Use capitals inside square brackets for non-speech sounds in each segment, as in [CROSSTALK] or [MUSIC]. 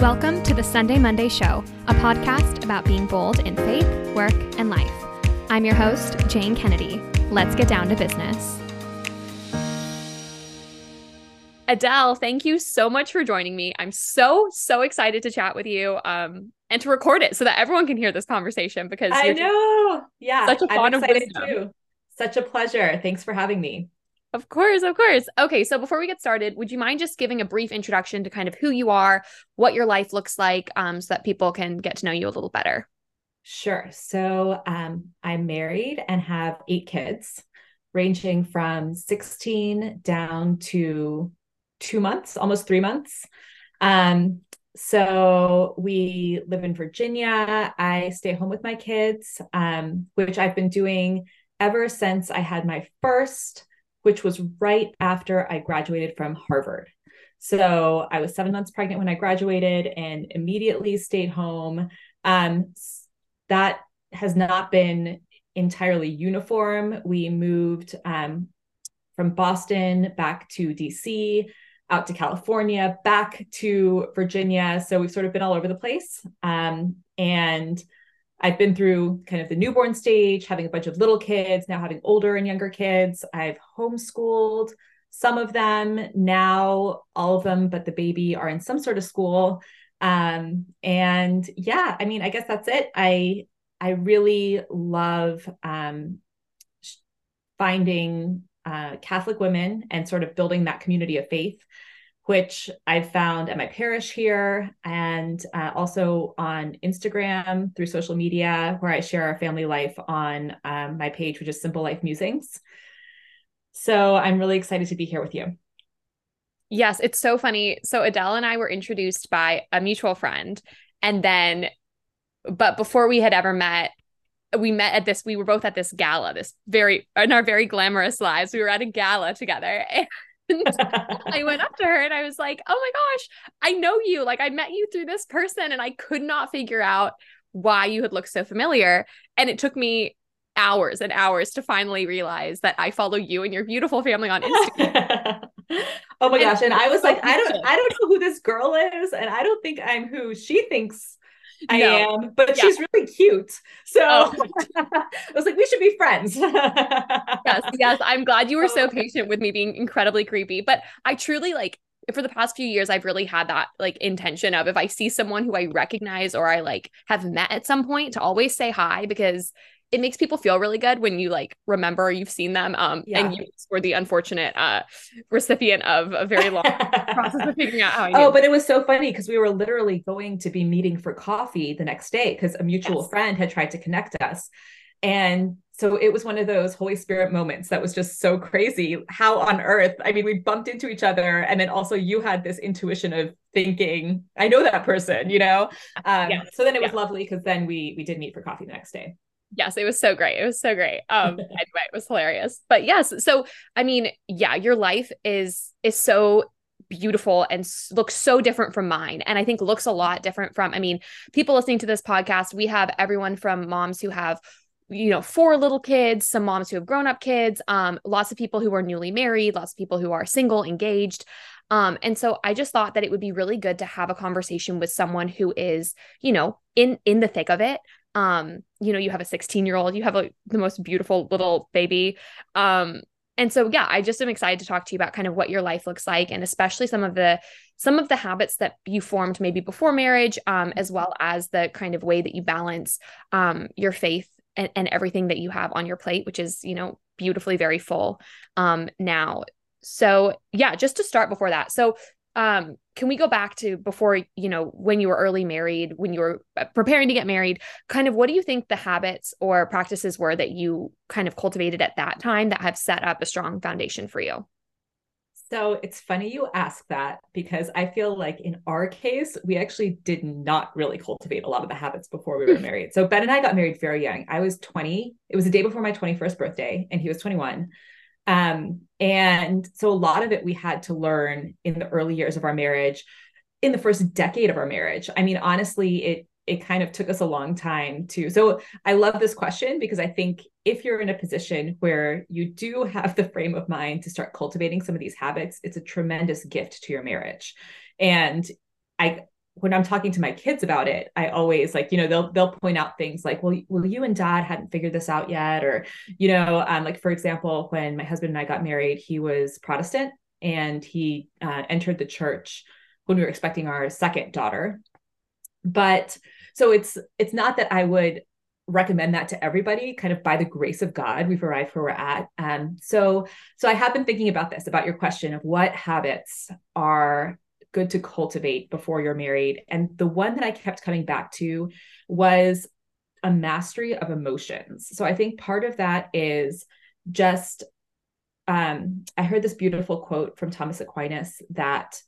Welcome to the Sunday Monday Show, a podcast about being bold in faith, work, and life. I'm your host, Jane Kennedy. Let's get down to business. Adele, thank you so much for joining me. I'm so, so excited to chat with you um, and to record it so that everyone can hear this conversation because I know. Yeah. Such a fun I'm excited too. Such a pleasure. Thanks for having me. Of course, of course. Okay, so before we get started, would you mind just giving a brief introduction to kind of who you are, what your life looks like, um, so that people can get to know you a little better? Sure. So um, I'm married and have eight kids, ranging from 16 down to two months, almost three months. Um, so we live in Virginia. I stay home with my kids, um, which I've been doing ever since I had my first which was right after I graduated from Harvard. So I was seven months pregnant when I graduated and immediately stayed home. Um, that has not been entirely uniform. We moved um, from Boston back to DC, out to California, back to Virginia. So we've sort of been all over the place. Um, and I've been through kind of the newborn stage, having a bunch of little kids, now having older and younger kids. I've homeschooled some of them, now all of them, but the baby are in some sort of school. Um, and yeah, I mean, I guess that's it. I I really love um, finding uh, Catholic women and sort of building that community of faith which I've found at my parish here and uh, also on Instagram through social media, where I share our family life on um, my page, which is Simple Life Musings. So I'm really excited to be here with you. Yes, it's so funny. So Adele and I were introduced by a mutual friend. And then, but before we had ever met, we met at this, we were both at this gala, this very, in our very glamorous lives. We were at a gala together. [LAUGHS] [LAUGHS] I went up to her and I was like, "Oh my gosh, I know you. Like I met you through this person and I could not figure out why you had looked so familiar." And it took me hours and hours to finally realize that I follow you and your beautiful family on Instagram. [LAUGHS] oh my and gosh, and I was like, I don't I don't know who this girl is and I don't think I'm who she thinks I no. am, but yeah. she's really cute. So oh. [LAUGHS] I was like, we should be friends. [LAUGHS] yes, yes. I'm glad you were so oh. patient with me being incredibly creepy. But I truly like for the past few years, I've really had that like intention of if I see someone who I recognize or I like have met at some point to always say hi because it makes people feel really good when you like remember you've seen them um yeah. and you were the unfortunate uh recipient of a very long [LAUGHS] process of figuring out how. Oh, but it was so funny because we were literally going to be meeting for coffee the next day because a mutual yes. friend had tried to connect us. And so it was one of those Holy Spirit moments that was just so crazy. How on earth? I mean, we bumped into each other, and then also you had this intuition of thinking, "I know that person," you know. Um, yes. So then it was yeah. lovely because then we we did meet for coffee the next day yes it was so great. It was so great. Um [LAUGHS] anyway it was hilarious. But yes so i mean yeah your life is is so beautiful and looks so different from mine. And i think looks a lot different from i mean people listening to this podcast we have everyone from moms who have you know four little kids some moms who have grown up kids um lots of people who are newly married lots of people who are single engaged. Um and so i just thought that it would be really good to have a conversation with someone who is you know in in the thick of it um you know you have a 16 year old you have a, the most beautiful little baby. Um and so yeah i just am excited to talk to you about kind of what your life looks like and especially some of the some of the habits that you formed maybe before marriage um as well as the kind of way that you balance um your faith and, and everything that you have on your plate which is you know beautifully very full um now. So yeah just to start before that. So um can we go back to before you know when you were early married when you were uh, preparing to get married kind of what do you think the habits or practices were that you kind of cultivated at that time that have set up a strong foundation for you so it's funny you ask that because I feel like in our case, we actually did not really cultivate a lot of the habits before we were [LAUGHS] married. So Ben and I got married very young. I was 20. It was the day before my 21st birthday, and he was 21. Um, and so a lot of it we had to learn in the early years of our marriage, in the first decade of our marriage. I mean, honestly, it it kind of took us a long time to. So I love this question because I think if you're in a position where you do have the frame of mind to start cultivating some of these habits, it's a tremendous gift to your marriage. And I when I'm talking to my kids about it, I always like, you know, they'll they'll point out things like, well, well, you and dad hadn't figured this out yet. Or, you know, um, like for example, when my husband and I got married, he was Protestant and he uh, entered the church when we were expecting our second daughter. But so it's it's not that I would recommend that to everybody kind of by the grace of god we've arrived where we're at um, so so i have been thinking about this about your question of what habits are good to cultivate before you're married and the one that i kept coming back to was a mastery of emotions so i think part of that is just um, i heard this beautiful quote from thomas aquinas that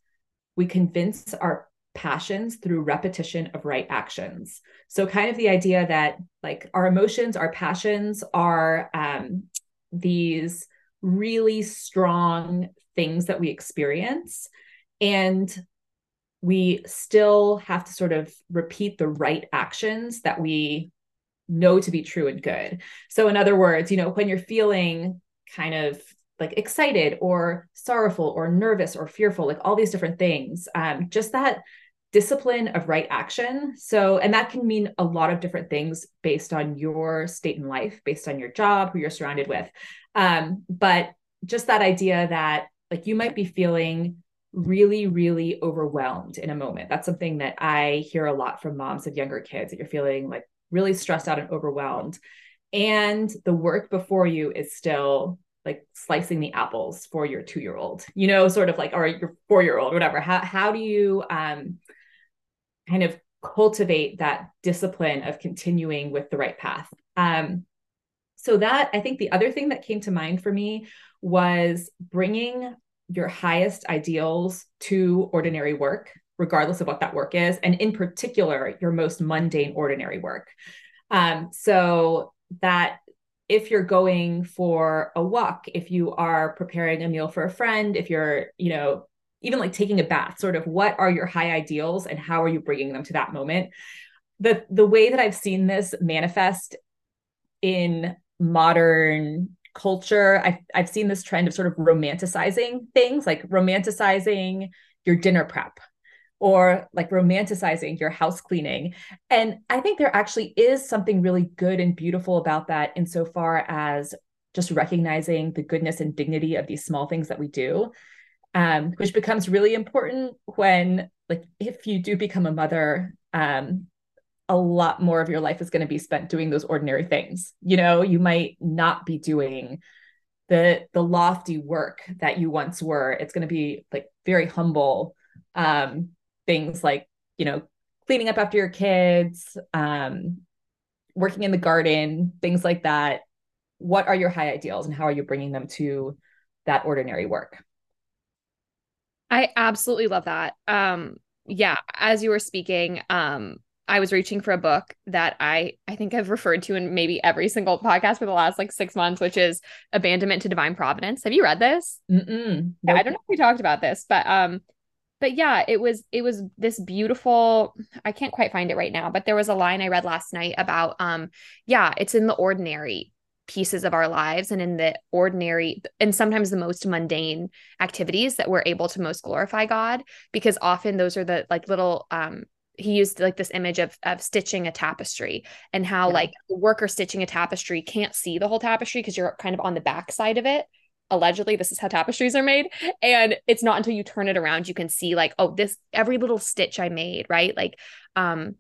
we convince our passions through repetition of right actions. So, kind of the idea that like our emotions, our passions are um, these really strong things that we experience. And we still have to sort of repeat the right actions that we know to be true and good. So, in other words, you know, when you're feeling kind of like excited or sorrowful or nervous or fearful, like all these different things. Um, just that discipline of right action. So, and that can mean a lot of different things based on your state in life, based on your job, who you're surrounded with. Um, but just that idea that like you might be feeling really, really overwhelmed in a moment. That's something that I hear a lot from moms of younger kids that you're feeling like really stressed out and overwhelmed. And the work before you is still like slicing the apples for your two year old, you know, sort of like, or your four year old, whatever. How, how do you um, kind of cultivate that discipline of continuing with the right path? Um, so, that I think the other thing that came to mind for me was bringing your highest ideals to ordinary work, regardless of what that work is, and in particular, your most mundane, ordinary work. Um, so, that if you're going for a walk, if you are preparing a meal for a friend, if you're, you know, even like taking a bath, sort of what are your high ideals and how are you bringing them to that moment? The the way that I've seen this manifest in modern culture, I've I've seen this trend of sort of romanticizing things, like romanticizing your dinner prep or like romanticizing your house cleaning. And I think there actually is something really good and beautiful about that insofar as just recognizing the goodness and dignity of these small things that we do, um, which becomes really important when, like, if you do become a mother, um, a lot more of your life is going to be spent doing those ordinary things. You know, you might not be doing the the lofty work that you once were. It's going to be like very humble um things like you know cleaning up after your kids um, working in the garden things like that what are your high ideals and how are you bringing them to that ordinary work i absolutely love that um yeah as you were speaking um I was reaching for a book that I I think I've referred to in maybe every single podcast for the last like six months, which is Abandonment to Divine Providence. Have you read this? Mm-mm, nope. I don't know if we talked about this, but um, but yeah, it was it was this beautiful I can't quite find it right now, but there was a line I read last night about um yeah, it's in the ordinary pieces of our lives and in the ordinary and sometimes the most mundane activities that we're able to most glorify God because often those are the like little um he used like this image of of stitching a tapestry and how yeah. like the worker stitching a tapestry can't see the whole tapestry because you're kind of on the back side of it. Allegedly this is how tapestries are made. And it's not until you turn it around you can see like oh this every little stitch i made right? Like um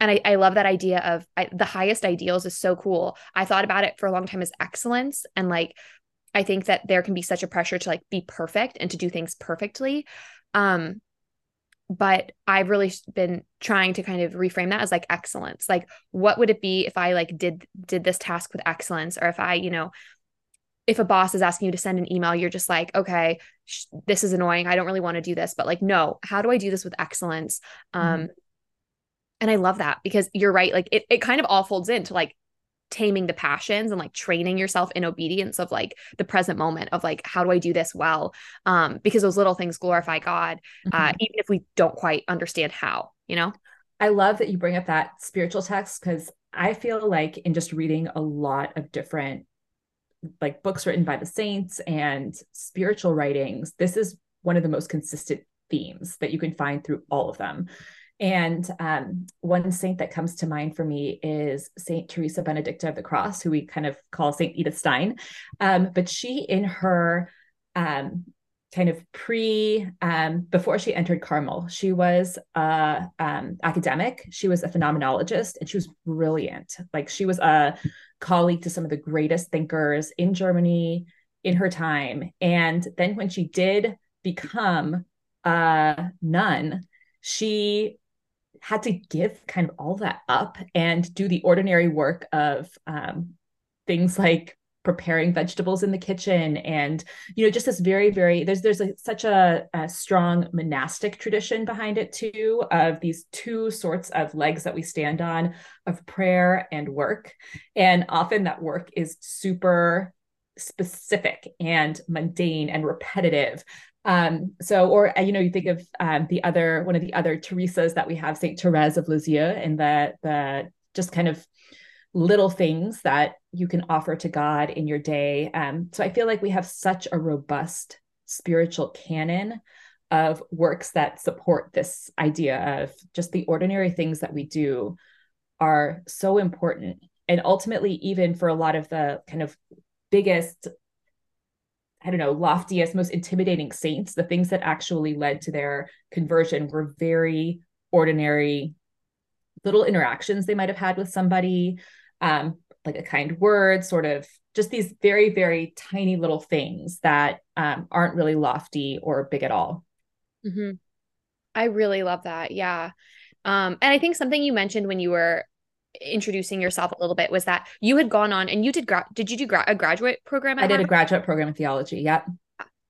and I, I love that idea of I, the highest ideals is so cool. I thought about it for a long time as excellence. And like i think that there can be such a pressure to like be perfect and to do things perfectly. Um but i've really been trying to kind of reframe that as like excellence like what would it be if i like did did this task with excellence or if i you know if a boss is asking you to send an email, you're just like, okay, sh- this is annoying. I don't really want to do this, but like, no, how do I do this with excellence? Um, mm-hmm. and I love that because you're right. Like it, it kind of all folds into like taming the passions and like training yourself in obedience of like the present moment of like, how do I do this well? Um, because those little things glorify God, uh, mm-hmm. even if we don't quite understand how, you know? I love that you bring up that spiritual text because I feel like in just reading a lot of different like books written by the saints and spiritual writings, this is one of the most consistent themes that you can find through all of them. And um, one saint that comes to mind for me is Saint Teresa Benedicta of the Cross, who we kind of call Saint Edith Stein. Um, but she, in her um, kind of pre um, before she entered Carmel, she was a um, academic. She was a phenomenologist, and she was brilliant. Like she was a colleague to some of the greatest thinkers in Germany in her time. And then when she did become a nun, she had to give kind of all that up and do the ordinary work of um, things like preparing vegetables in the kitchen and you know just this very very there's there's a, such a, a, strong monastic tradition behind it too of these two sorts of legs that we stand on of prayer and work. And often that work is super specific and mundane and repetitive um, so, or you know, you think of um, the other one of the other Teresas that we have, Saint Therese of Lisieux, and the the just kind of little things that you can offer to God in your day. Um, so I feel like we have such a robust spiritual canon of works that support this idea of just the ordinary things that we do are so important. And ultimately, even for a lot of the kind of biggest I don't know, loftiest, most intimidating saints, the things that actually led to their conversion were very ordinary little interactions they might have had with somebody, um, like a kind word, sort of just these very, very tiny little things that um, aren't really lofty or big at all. Mm-hmm. I really love that. Yeah. Um, and I think something you mentioned when you were introducing yourself a little bit was that you had gone on and you did gra- did you do gra- a graduate program I did a graduate program in theology. Yep.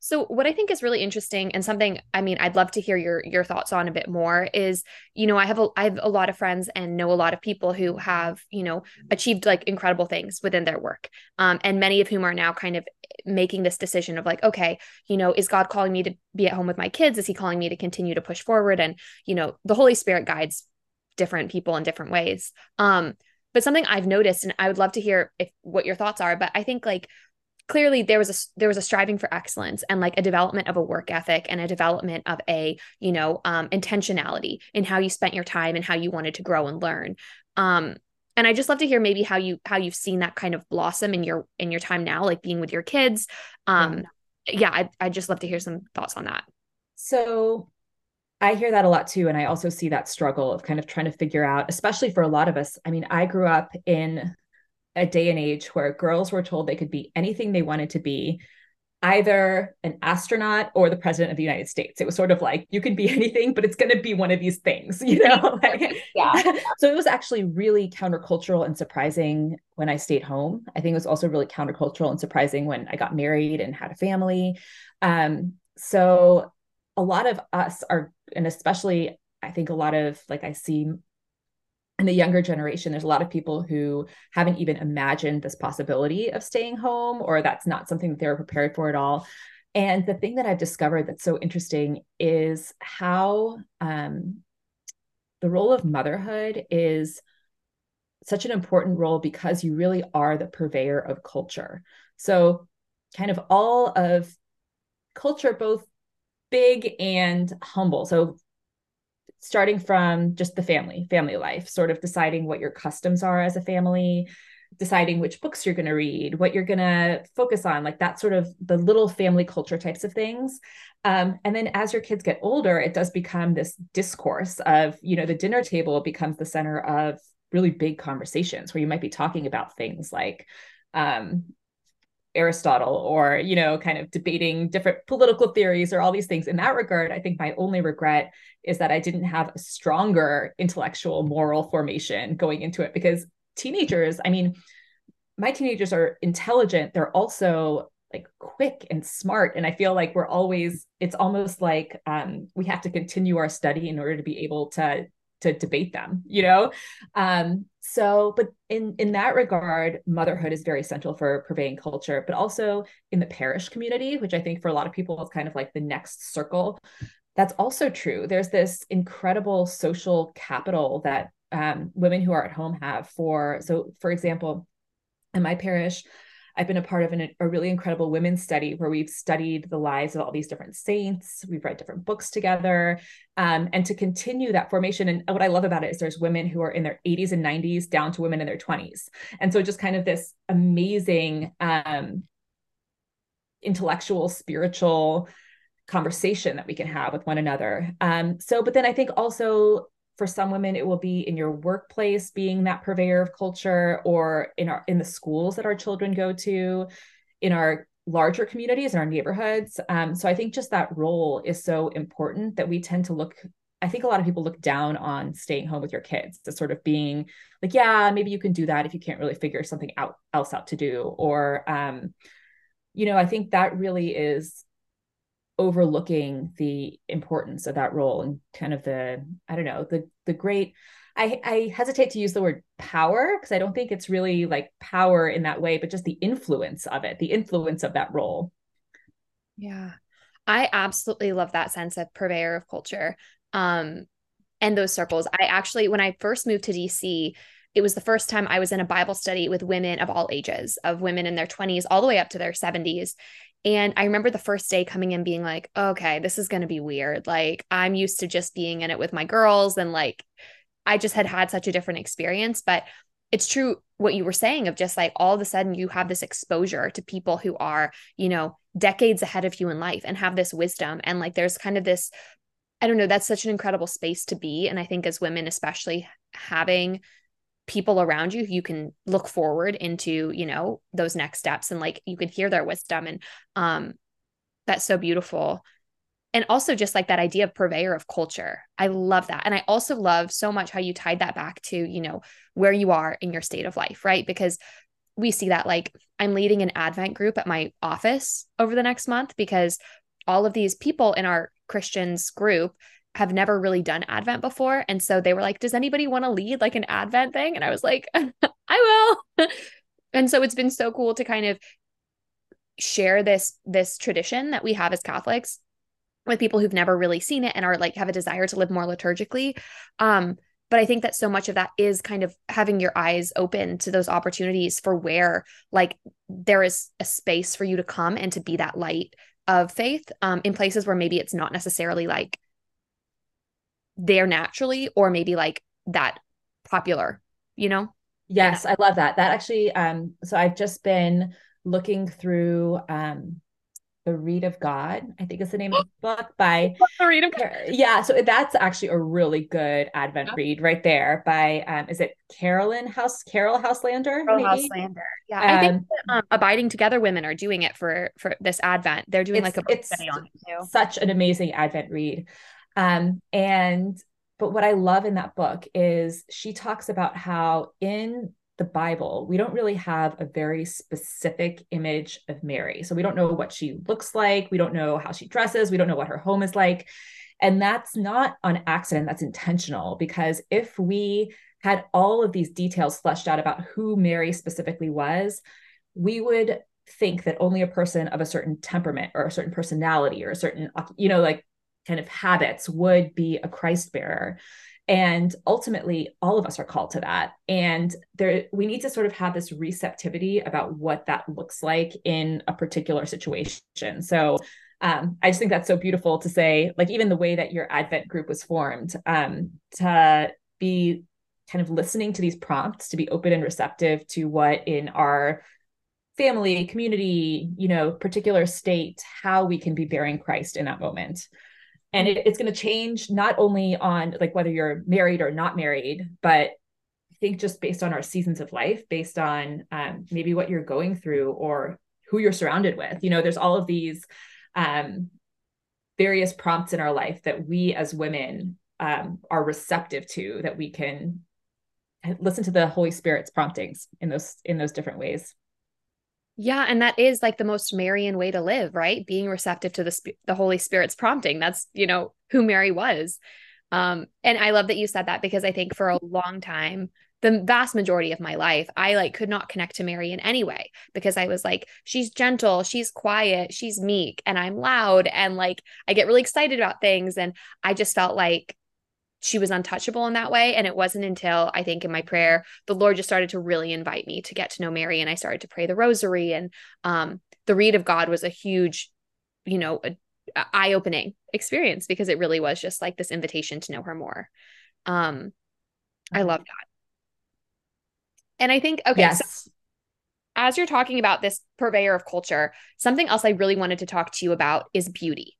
So what I think is really interesting and something I mean I'd love to hear your your thoughts on a bit more is you know I have a I have a lot of friends and know a lot of people who have you know achieved like incredible things within their work um, and many of whom are now kind of making this decision of like okay you know is God calling me to be at home with my kids is he calling me to continue to push forward and you know the Holy Spirit guides different people in different ways. Um, but something I've noticed, and I would love to hear if what your thoughts are, but I think like clearly there was a there was a striving for excellence and like a development of a work ethic and a development of a you know um, intentionality in how you spent your time and how you wanted to grow and learn. Um, and i just love to hear maybe how you how you've seen that kind of blossom in your in your time now like being with your kids. Um yeah, I, i'd just love to hear some thoughts on that. So I hear that a lot too. And I also see that struggle of kind of trying to figure out, especially for a lot of us. I mean, I grew up in a day and age where girls were told they could be anything they wanted to be, either an astronaut or the president of the United States. It was sort of like you can be [LAUGHS] anything, but it's going to be one of these things, [LAUGHS] you know? [LAUGHS] yeah. so it was actually really countercultural and surprising when I stayed home. I think it was also really countercultural and surprising when I got married and had a family. Um, so a lot of us are and especially I think a lot of like I see in the younger generation, there's a lot of people who haven't even imagined this possibility of staying home, or that's not something that they're prepared for at all. And the thing that I've discovered that's so interesting is how um, the role of motherhood is such an important role because you really are the purveyor of culture. So, kind of all of culture, both big and humble. So starting from just the family, family life, sort of deciding what your customs are as a family, deciding which books you're going to read, what you're going to focus on, like that sort of the little family culture types of things. Um, and then as your kids get older, it does become this discourse of, you know, the dinner table becomes the center of really big conversations where you might be talking about things like um, Aristotle or, you know, kind of debating different political theories or all these things. In that regard, I think my only regret is that I didn't have a stronger intellectual moral formation going into it because teenagers, I mean, my teenagers are intelligent. They're also like quick and smart. And I feel like we're always, it's almost like um, we have to continue our study in order to be able to to debate them you know? Um so but in in that regard motherhood is very central for purveying culture but also in the parish community which i think for a lot of people is kind of like the next circle. That's also true. There's this incredible social capital that um, women who are at home have for so for example in my parish I've been a part of an, a really incredible women's study where we've studied the lives of all these different saints. We've read different books together. Um, and to continue that formation. And what I love about it is there's women who are in their 80s and 90s down to women in their 20s. And so just kind of this amazing um, intellectual, spiritual conversation that we can have with one another. Um, so, but then I think also for some women it will be in your workplace being that purveyor of culture or in our in the schools that our children go to in our larger communities in our neighborhoods. Um, so i think just that role is so important that we tend to look i think a lot of people look down on staying home with your kids to sort of being like yeah maybe you can do that if you can't really figure something out else out to do or um, you know i think that really is overlooking the importance of that role and kind of the i don't know the the great i i hesitate to use the word power because i don't think it's really like power in that way but just the influence of it the influence of that role. Yeah. I absolutely love that sense of purveyor of culture um and those circles. I actually when i first moved to dc it was the first time I was in a Bible study with women of all ages, of women in their 20s all the way up to their 70s. And I remember the first day coming in being like, okay, this is going to be weird. Like, I'm used to just being in it with my girls. And like, I just had had such a different experience. But it's true what you were saying of just like all of a sudden you have this exposure to people who are, you know, decades ahead of you in life and have this wisdom. And like, there's kind of this, I don't know, that's such an incredible space to be. And I think as women, especially having people around you you can look forward into you know those next steps. And like you can hear their wisdom and um that's so beautiful. And also just like that idea of purveyor of culture. I love that. And i also love so much how you tied that back to you know where you are in your state of life right? Because we see that like i'm leading an advent group at my office over the next month because all of these people in our christians group have never really done Advent before. And so they were like, Does anybody want to lead like an Advent thing? And I was like, [LAUGHS] I will. [LAUGHS] and so it's been so cool to kind of share this this tradition that we have as Catholics with people who've never really seen it and are like have a desire to live more liturgically. Um, but I think that so much of that is kind of having your eyes open to those opportunities for where like there is a space for you to come and to be that light of faith um, in places where maybe it's not necessarily like there naturally or maybe like that popular, you know? Yes, I love that. That actually um so I've just been looking through um the Reed of God, I think is the name of the book by [GASPS] the Reed of God. Yeah, so that's actually a really good Advent yeah. read right there by um is it Carolyn House Caryll Houselander? Caryll Houselander. Yeah, um, I think um, um, Abiding Together women are doing it for for this Advent. They're doing like a book study on it too. Such an amazing Advent read. Um, and but what I love in that book is she talks about how in the Bible, we don't really have a very specific image of Mary. So we don't know what she looks like. We don't know how she dresses. We don't know what her home is like. And that's not on accident, that's intentional. Because if we had all of these details fleshed out about who Mary specifically was, we would think that only a person of a certain temperament or a certain personality or a certain, you know, like kind of habits would be a Christ bearer. And ultimately, all of us are called to that. And there, we need to sort of have this receptivity about what that looks like in a particular situation. So um, I just think that's so beautiful to say, like, even the way that your Advent group was formed, um, to be kind of listening to these prompts, to be open and receptive to what in our family, community, you know, particular state, how we can be bearing Christ in that moment and it, it's going to change not only on like whether you're married or not married but i think just based on our seasons of life based on um, maybe what you're going through or who you're surrounded with. You know there's all of these um, various prompts in our life that we as women um, are receptive to that we can listen to the holy spirit's promptings in those in those different ways yeah, and that is like the most Marian way to live, right? Being receptive to the the Holy Spirit's prompting. That's, you know, who Mary was. Um and I love that you said that because I think for a long time the vast majority of my life I like could not connect to Mary in any way because I was like she's gentle, she's quiet, she's meek and I'm loud and like I get really excited about things and I just felt like she was untouchable in that way. And it wasn't until I think in my prayer, the Lord just started to really invite me to get to know Mary. And I started to pray the rosary. And um, the Reed of God was a huge, you know, eye opening experience because it really was just like this invitation to know her more. Um, I love that. And I think, okay, yes. so as you're talking about this purveyor of culture, something else I really wanted to talk to you about is beauty.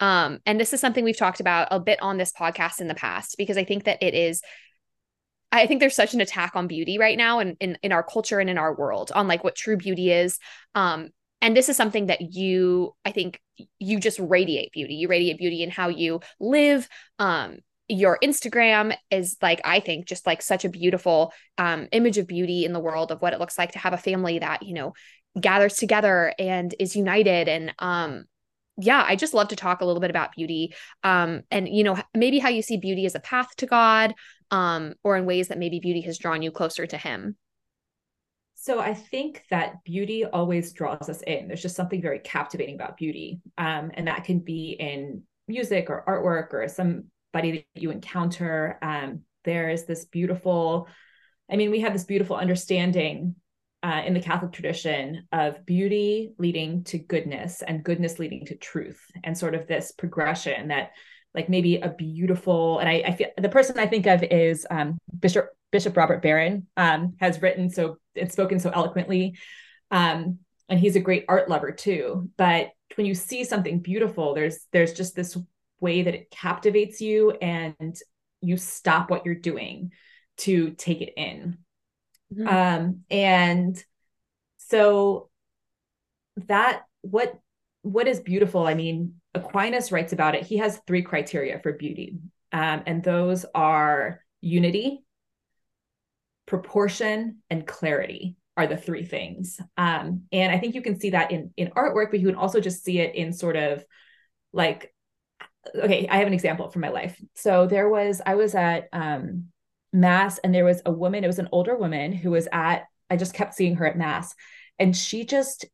Um, and this is something we've talked about a bit on this podcast in the past because I think that it is I think there's such an attack on beauty right now and in, in, in our culture and in our world on like what true beauty is. Um, and this is something that you, I think you just radiate beauty. You radiate beauty in how you live. Um, your Instagram is like, I think, just like such a beautiful um, image of beauty in the world of what it looks like to have a family that, you know, gathers together and is united. And um, yeah, I just love to talk a little bit about beauty um, and, you know, maybe how you see beauty as a path to God um, or in ways that maybe beauty has drawn you closer to Him. So I think that beauty always draws us in. There's just something very captivating about beauty. Um, and that can be in music or artwork or somebody that you encounter. Um, there's this beautiful, I mean, we have this beautiful understanding uh, in the Catholic tradition of beauty leading to goodness and goodness leading to truth, and sort of this progression that, like maybe a beautiful, and I, I feel the person I think of is um, Bishop Bishop Robert Barron um, has written so and spoken so eloquently, um, and he's a great art lover too. But when you see something beautiful, there's there's just this way that it captivates you, and you stop what you're doing to take it in Mm-hmm. Um, and so that what what is beautiful? I mean, Aquinas writes about it. He has three criteria for beauty, um, and those are unity, proportion, and clarity are the three things. Um, and I think you can see that in in artwork, but you can also just see it in sort of like okay, I have an example from my life. So there was I was at um mass and there was a woman it was an older woman who was at i just kept seeing her at mass and she just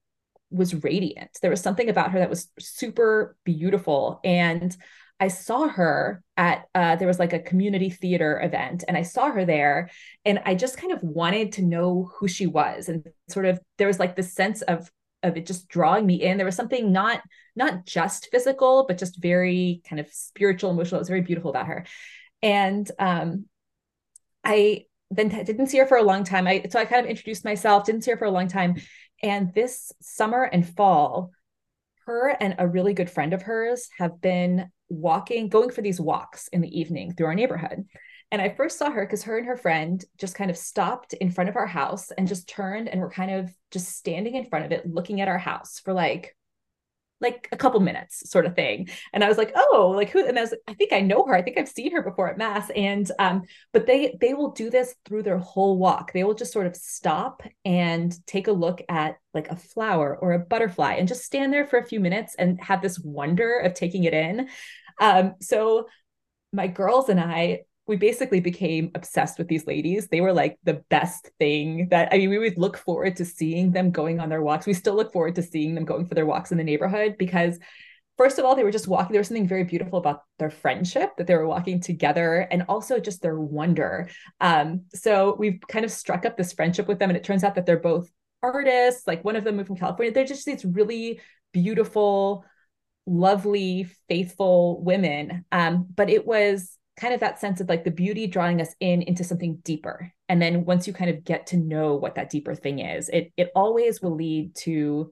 was radiant. There was something about her that was super beautiful and i saw her at uh, there was like a community theater event and i saw her there and i just kind of wanted to know who she was and sort of there was like this sense of of it just drawing me in. There was something not not just physical but just very kind of spiritual emotional it was very beautiful about her. And um I then didn't see her for a long time. I so I kind of introduced myself, didn't see her for a long time. And this summer and fall, her and a really good friend of hers have been walking, going for these walks in the evening through our neighborhood. And I first saw her because her and her friend just kind of stopped in front of our house and just turned and were kind of just standing in front of it, looking at our house for like like a couple minutes sort of thing. And i was like oh like who and i was i think i know her. I think i've seen her before at mass. And um but they they will do this through their whole walk. They will just sort of stop and take a look at like a flower or a butterfly and just stand there for a few minutes and have this wonder of taking it in. Um so my girls and i we basically became obsessed with these ladies. They were like the best thing that I mean, we would look forward to seeing them going on their walks. We still look forward to seeing them going for their walks in the neighborhood because first of all, they were just walking. There was something very beautiful about their friendship that they were walking together and also just their wonder. Um, so we've kind of struck up this friendship with them. And it turns out that they're both artists. Like one of them moved from California. They're just these really beautiful, lovely, faithful women. Um, but it was kind of that sense of like the beauty drawing us in into something deeper. And then once you kind of get to know what that deeper thing is it it always will lead to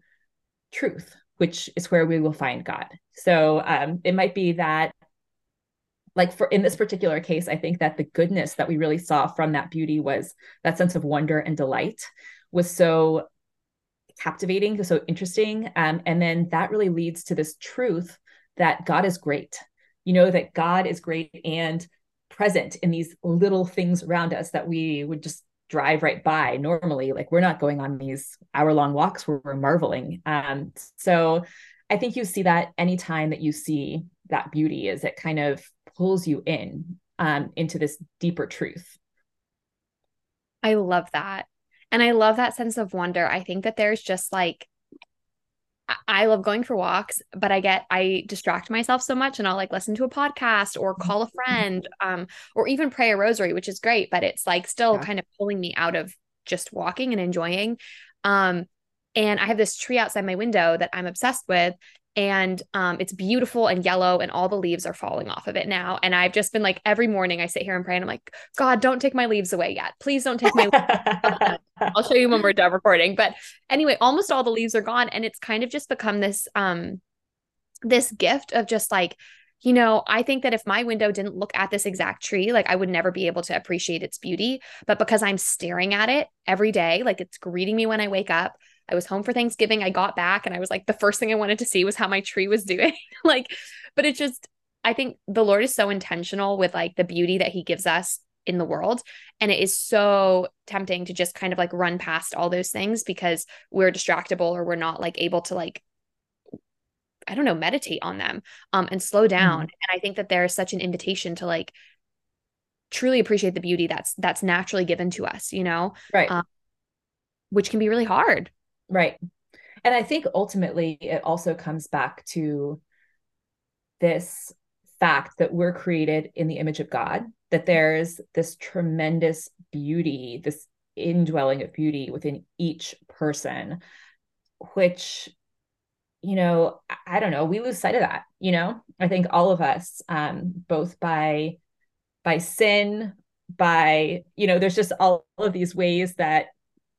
truth which is where we will find god. So um it might be that like for in this particular case i think that the goodness that we really saw from that beauty was that sense of wonder and delight was so captivating so interesting. Um, and then that really leads to this truth that god is great you know that God is great and present in these little things around us that we would just drive right by normally. Like we're not going on these hour long walks where we're marveling. Um so i think you see that anytime that you see that beauty is it kind of pulls you in um into this deeper truth. I love that. And i love that sense of wonder. I think that there's just like I love going for walks, but I get I distract myself so much and I'll like listen to a podcast or call a mm-hmm. friend um or even pray a rosary, which is great, but it's like still yeah. kind of pulling me out of just walking and enjoying. Um and I have this tree outside my window that I'm obsessed with and um, it's beautiful and yellow and all the leaves are falling off of it now and i've just been like every morning i sit here and pray and i'm like god don't take my leaves away yet please don't take my [LAUGHS] [LAUGHS] i'll show you when we're done recording but anyway almost all the leaves are gone and it's kind of just become this um this gift of just like you know, I think that if my window didn't look at this exact tree, like I would never be able to appreciate its beauty. But because I'm staring at it every day, like it's greeting me when I wake up, I was home for Thanksgiving. I got back and I was like, the first thing I wanted to see was how my tree was doing. [LAUGHS] like, but it just, I think the Lord is so intentional with like the beauty that he gives us in the world. And it is so tempting to just kind of like run past all those things because we're distractible or we're not like able to like I don't know, meditate on them um, and slow down. Mm. And I think that there's such an invitation to like truly appreciate the beauty that's that's naturally given to us, you know, right? Um, which can be really hard. Right. And I think ultimately it also comes back to this fact that we're created in the image of God, that there's this tremendous beauty, this indwelling of beauty within each person, which, you know, I don't know, we lose sight of that, you know? I think all of us, um, both by by sin, by, you know, there's just all of these ways that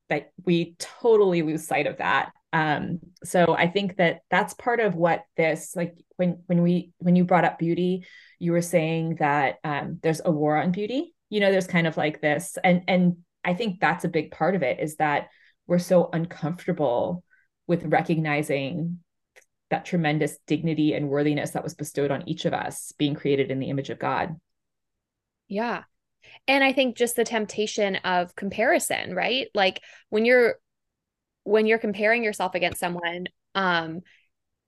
that we totally lose sight of that um so i think that that's part of what this like when when we when you brought up beauty you were saying that um there's a war on beauty you know there's kind of like this and and i think that's a big part of it is that we're so uncomfortable with recognizing that tremendous dignity and worthiness that was bestowed on each of us being created in the image of god. Yeah. And i think just the temptation of comparison right? Like when you're when you're comparing yourself against someone um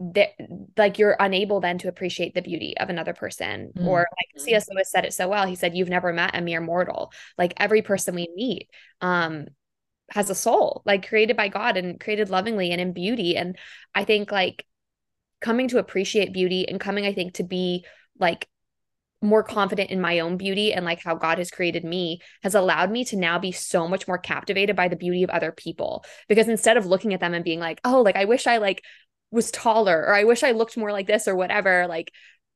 that like you're unable then to appreciate the beauty of another person mm-hmm. or like cs lewis said it so well. He said you've never met a mere mortal. Like every person we meet um has a soul like created by god and created lovingly and in beauty. And i think like coming to appreciate beauty and coming i think to be like more confident in my own beauty and like how God has created me has allowed me to now be so much more captivated by the beauty of other people. Because instead of looking at them and being like oh like I wish I like was taller or I wish I looked more like this or whatever like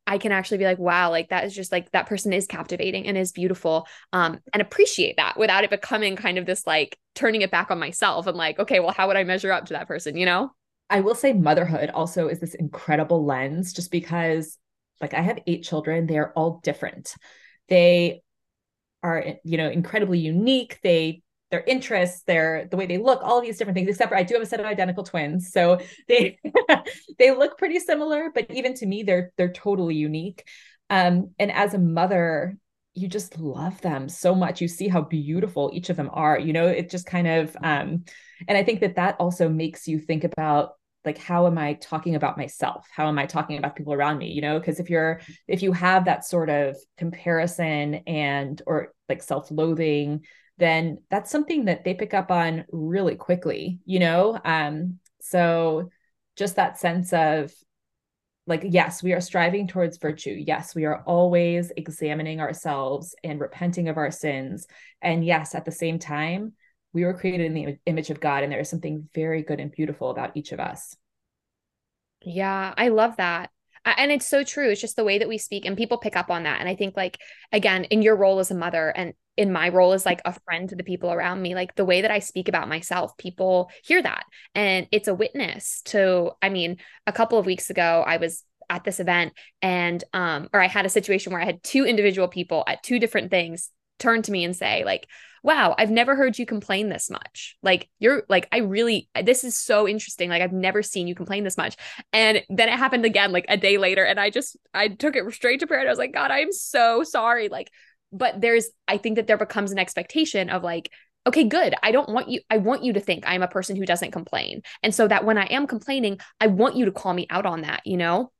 I can actually be like wow like that is just like that person is captivating and is beautiful um and appreciate that without it becoming kind of this like turning it back on myself and like okay well how would I measure up to that person you know I will say motherhood also is this incredible lens just because like I have eight children, they're all different. They are, you know, incredibly unique. They their interests, their the way they look, all these different things. Except for I do have a set of identical twins, so [LAUGHS] they they look pretty similar, but even to me, they're they're totally unique. Um, and as a mother, you just love them so much. You see how beautiful each of them are. You know, it just kind of, um, and I think that that also makes you think about like how am i talking about myself how am i talking about people around me you know because if you're if you have that sort of comparison and or like self-loathing then that's something that they pick up on really quickly you know um so just that sense of like yes we are striving towards virtue yes we are always examining ourselves and repenting of our sins and yes at the same time we were created in the image of God, and there is something very good and beautiful about each of us. Yeah, I love that. And it's so true. It's just the way that we speak, and people pick up on that. And I think, like, again, in your role as a mother, and in my role as like a [LAUGHS] friend to the people around me, like the way that I speak about myself, people hear that. And it's a witness to, I mean, a couple of weeks ago, I was at this event and um or I had a situation where I had two individual people at two different things turn to me and say like wow, I've never heard you complain this much. Like, you're like, I really, this is so interesting. Like, I've never seen you complain this much. And then it happened again, like a day later. And I just, I took it straight to prayer. And I was like, God, I'm so sorry. Like, but there's, I think that there becomes an expectation of like, okay, good. I don't want you, I want you to think I'm a person who doesn't complain. And so that when I am complaining, I want you to call me out on that, you know?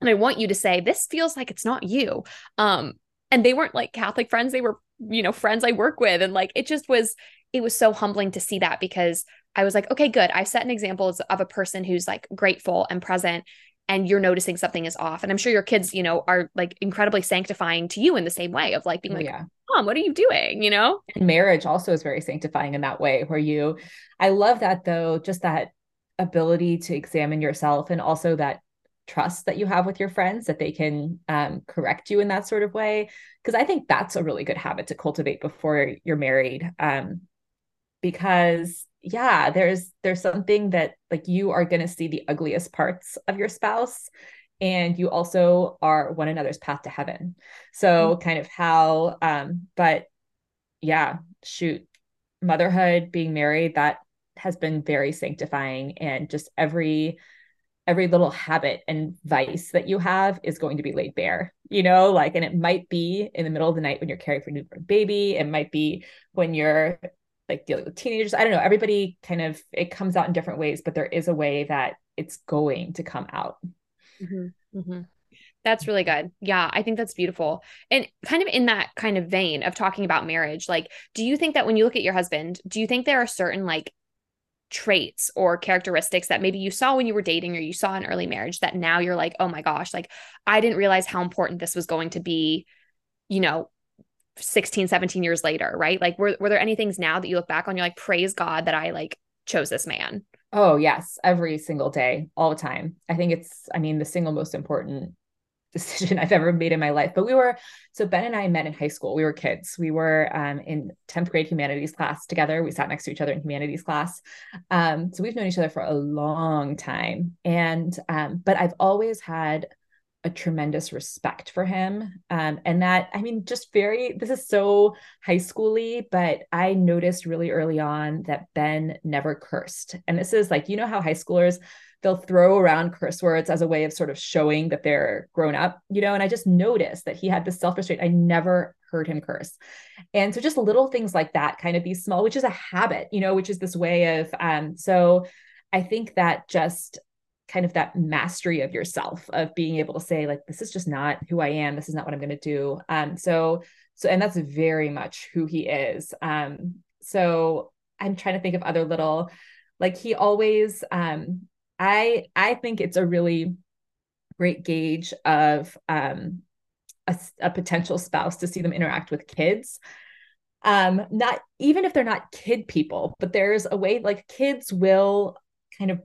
And I want you to say, this feels like it's not you. Um, and they weren't like Catholic friends. They were you know friends I work with and like it just was it was so humbling to see that because I was like, okay, good. i've set an example of a person who's like grateful and present and you're noticing something is off. And I'm sure your kids, you know, are like incredibly sanctifying to you in the same way of like being oh, like, yeah. Mom, what are you doing? You know? And marriage also is very sanctifying in that way where you I love that though, just that ability to examine yourself and also that trust that you have with your friends that they can um, correct you in that sort of way because i think that's a really good habit to cultivate before you're married um, because yeah there's there's something that like you are going to see the ugliest parts of your spouse and you also are one another's path to heaven so mm-hmm. kind of how um but yeah shoot motherhood being married that has been very sanctifying and just every every little habit and vice that you have is going to be laid bare you know like and it might be in the middle of the night when you're caring for a newborn baby it might be when you're like dealing with teenagers. I don't know. Everybody kind of it comes out in different ways, but there is a way that it's going to come out. Mm-hmm. Mm-hmm. That's really good. Yeah, I think that's beautiful. And kind of in that kind of vein of talking about marriage, like, do you think that when you look at your husband, do you think there are certain like traits or characteristics that maybe you saw when you were dating or you saw in early marriage that now you're like, oh my gosh, like I didn't realize how important this was going to be, you know, 16 17 years later right like were, were there any things now that you look back on you're like praise god that i like chose this man oh yes every single day all the time i think it's i mean the single most important [LAUGHS] decision I've ever made in my life. But we were so Ben and I met in high school. We were kids. We were um, in 10th grade humanities class together. We sat next to each other in humanities class. Um, so we've known each other for a long time. And um, but I've always had a tremendous respect for him. Um, and that, I mean, just very, this is so high schooly, but I noticed really early on that Ben never cursed. And this is like, you know how high schoolers, they'll throw around curse words as a way of sort of showing that they're grown up, you know? And I just noticed that he had this self restraint. I never heard him curse. And so just little things like that, kind of these small, which is a habit, you know, which is this way of, um, so I think that just kind of that mastery of yourself of being able to say like this is just not who i am. This is not what i'm going to do. Um so so and that's very much who he is. Um so i'm trying to think of other little like he always um i i think it's a really great gauge of um a, a potential spouse to see them interact with kids. Um not even if they're not kid people but there's a way like kids will kind of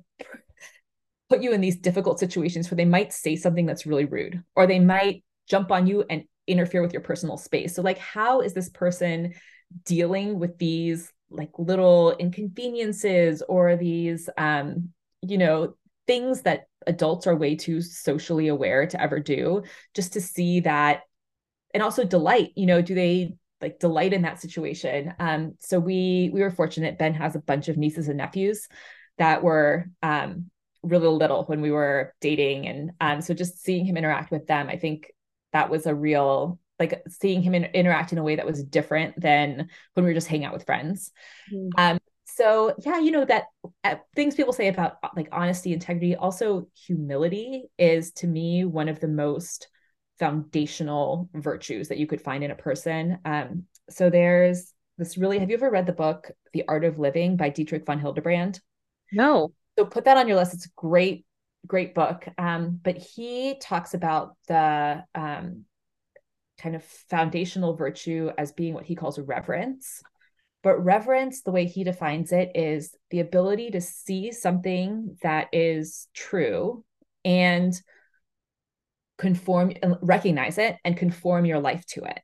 put you in these difficult situations where they might say something that's really rude or they might jump on you and interfere with your personal space. So like how is this person dealing with these like little inconveniences or these um you know things that adults are way too socially aware to ever do just to see that? And also delight you know do they like delight in that situation? Um so we we were fortunate. Ben has a bunch of nieces and nephews that were um really little when we were dating. And um so just seeing him interact with them i think that was a real like seeing him in, interact in a way that was different than when we were just hanging out with friends. Mm-hmm. um so yeah you know that uh, things people say about like honesty integrity also humility is to me one of the most foundational virtues that you could find in a person. Um so there's this really have you ever read the book the art of living by dietrich von hildebrand? No so put that on your list. It's a great, great book. Um, but he talks about the um, kind of foundational virtue as being what he calls reverence. But reverence, the way he defines it, is the ability to see something that is true and conform recognize it and conform your life to it.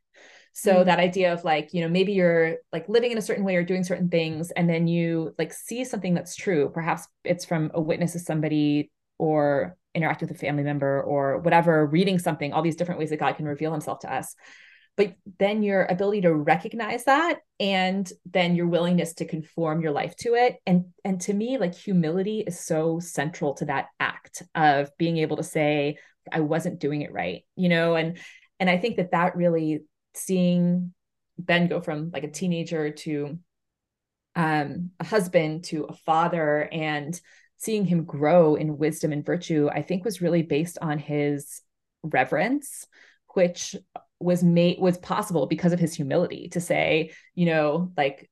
So mm-hmm. that idea of like, you know, maybe you're like living in a certain way or doing certain things, and then you like see something that's true. Perhaps it's from a witness of somebody or interact with a family member or whatever, reading something, all these different ways that God can reveal himself to us. But then your ability to recognize that and then your willingness to conform your life to it. And and to me, like humility is so central to that act of being able to say, I wasn't doing it right, you know, and and I think that that really seeing Ben go from like a teenager to um, a husband to a father and seeing him grow in wisdom and virtue, I think was really based on his reverence, which was made was possible because of his humility to say, you know, like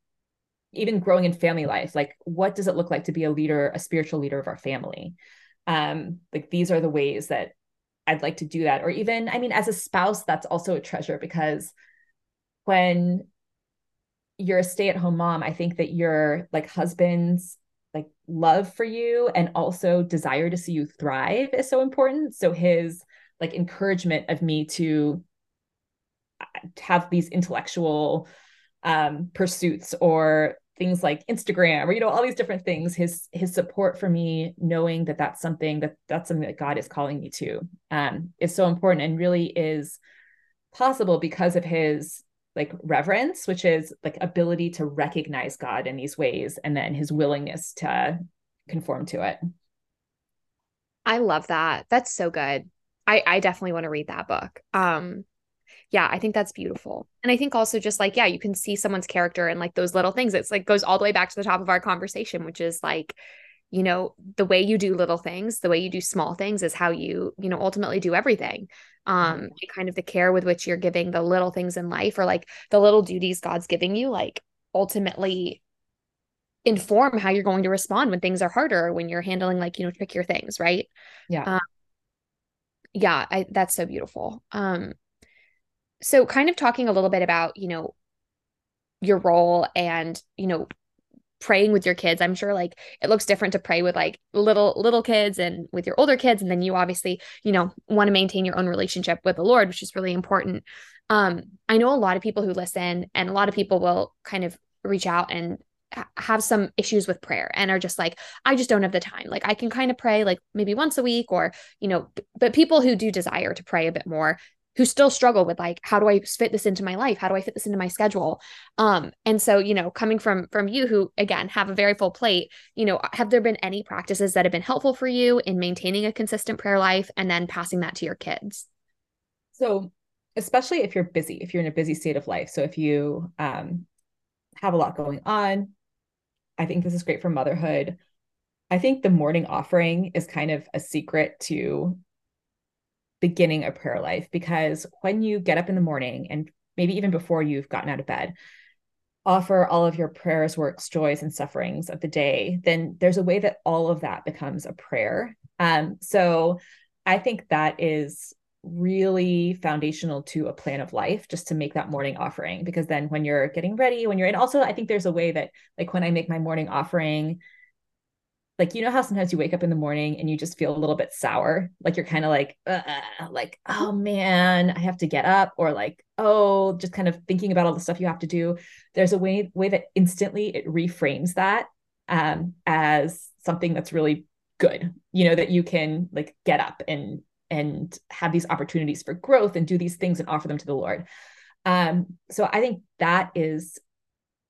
even growing in family life like what does it look like to be a leader a spiritual leader of our family? Um like these are the ways that i'd like to do that. Or even i mean as a spouse that's also a treasure because when you're a stay-at-home mom i think that your like husband's like love for you and also desire to see you thrive is so important. So his like encouragement of me to uh, have these intellectual um, pursuits or things like Instagram or you know all these different things his his support for me knowing that that's something that that's something that God is calling me to um is so important and really is possible because of his like reverence which is like ability to recognize God in these ways and then his willingness to conform to it. I love that. That's so good. I I definitely want to read that book. Um yeah, I think that's beautiful. And I think also just like, yeah, you can see someone's character and like those little things. It's like goes all the way back to the top of our conversation, which is like, you know, the way you do little things, the way you do small things is how you, you know, ultimately do everything. Um, kind of the care with which you're giving the little things in life or like the little duties God's giving you, like ultimately inform how you're going to respond when things are harder when you're handling like, you know, trickier things, right? Yeah. Um, yeah, I that's so beautiful. Um so kind of talking a little bit about you know your role and you know praying with your kids i'm sure like it looks different to pray with like little little kids and with your older kids and then you obviously you know want to maintain your own relationship with the lord which is really important. Um i know a lot of people who listen and a lot of people will kind of reach out and have some issues with prayer and are just like i just don't have the time. Like i can kind of pray like maybe once a week or you know but people who do desire to pray a bit more who still struggle with like how do i fit this into my life? How do i fit this into my schedule? Um and so you know coming from from you who again have a very full plate you know have there been any practices that have been helpful for you in maintaining a consistent prayer life and then passing that to your kids? So especially if you're busy if you're in a busy state of life. So if you um have a lot going on i think this is great for motherhood. I think the morning offering is kind of a secret to beginning a prayer life because when you get up in the morning and maybe even before you've gotten out of bed, offer all of your prayers, works, joys, and sufferings of the day, then there's a way that all of that becomes a prayer. Um, so I think that is really foundational to a plan of life just to make that morning offering because then when you're getting ready when you're in also i think there's a way that like when i make my morning offering like you know how sometimes you wake up in the morning and you just feel a little bit sour? Like you're kind of like like oh man i have to get up or like oh just kind of thinking about all the stuff you have to do. There's a way way that instantly it reframes that um as something that's really good you know that you can like get up and and have these opportunities for growth and do these things and offer them to the lord. Um so i think that is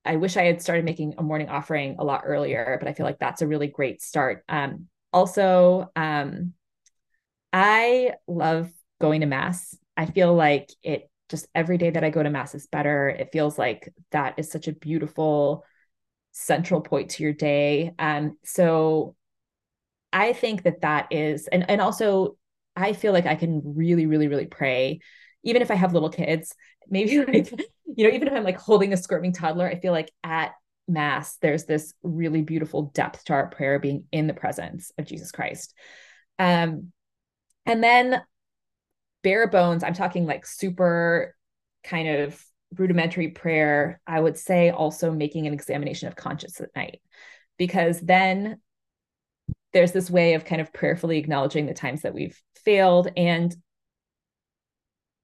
I wish I had started making a morning offering a lot earlier, but I feel like that's a really great start. Um, also, um, I love going to mass. I feel like it just every day that I go to mass is better. It feels like that is such a beautiful central point to your day. Um, so I think that that is, and and also I feel like I can really, really, really pray, even if I have little kids. Maybe [LAUGHS] like you know, even if I'm like holding a squirming toddler, I feel like at mass there's this really beautiful depth to our prayer being in the presence of Jesus Christ. Um, and then bare bones, I'm talking like super kind of rudimentary prayer. I would say also making an examination of conscience at night, because then there's this way of kind of prayerfully acknowledging the times that we've failed and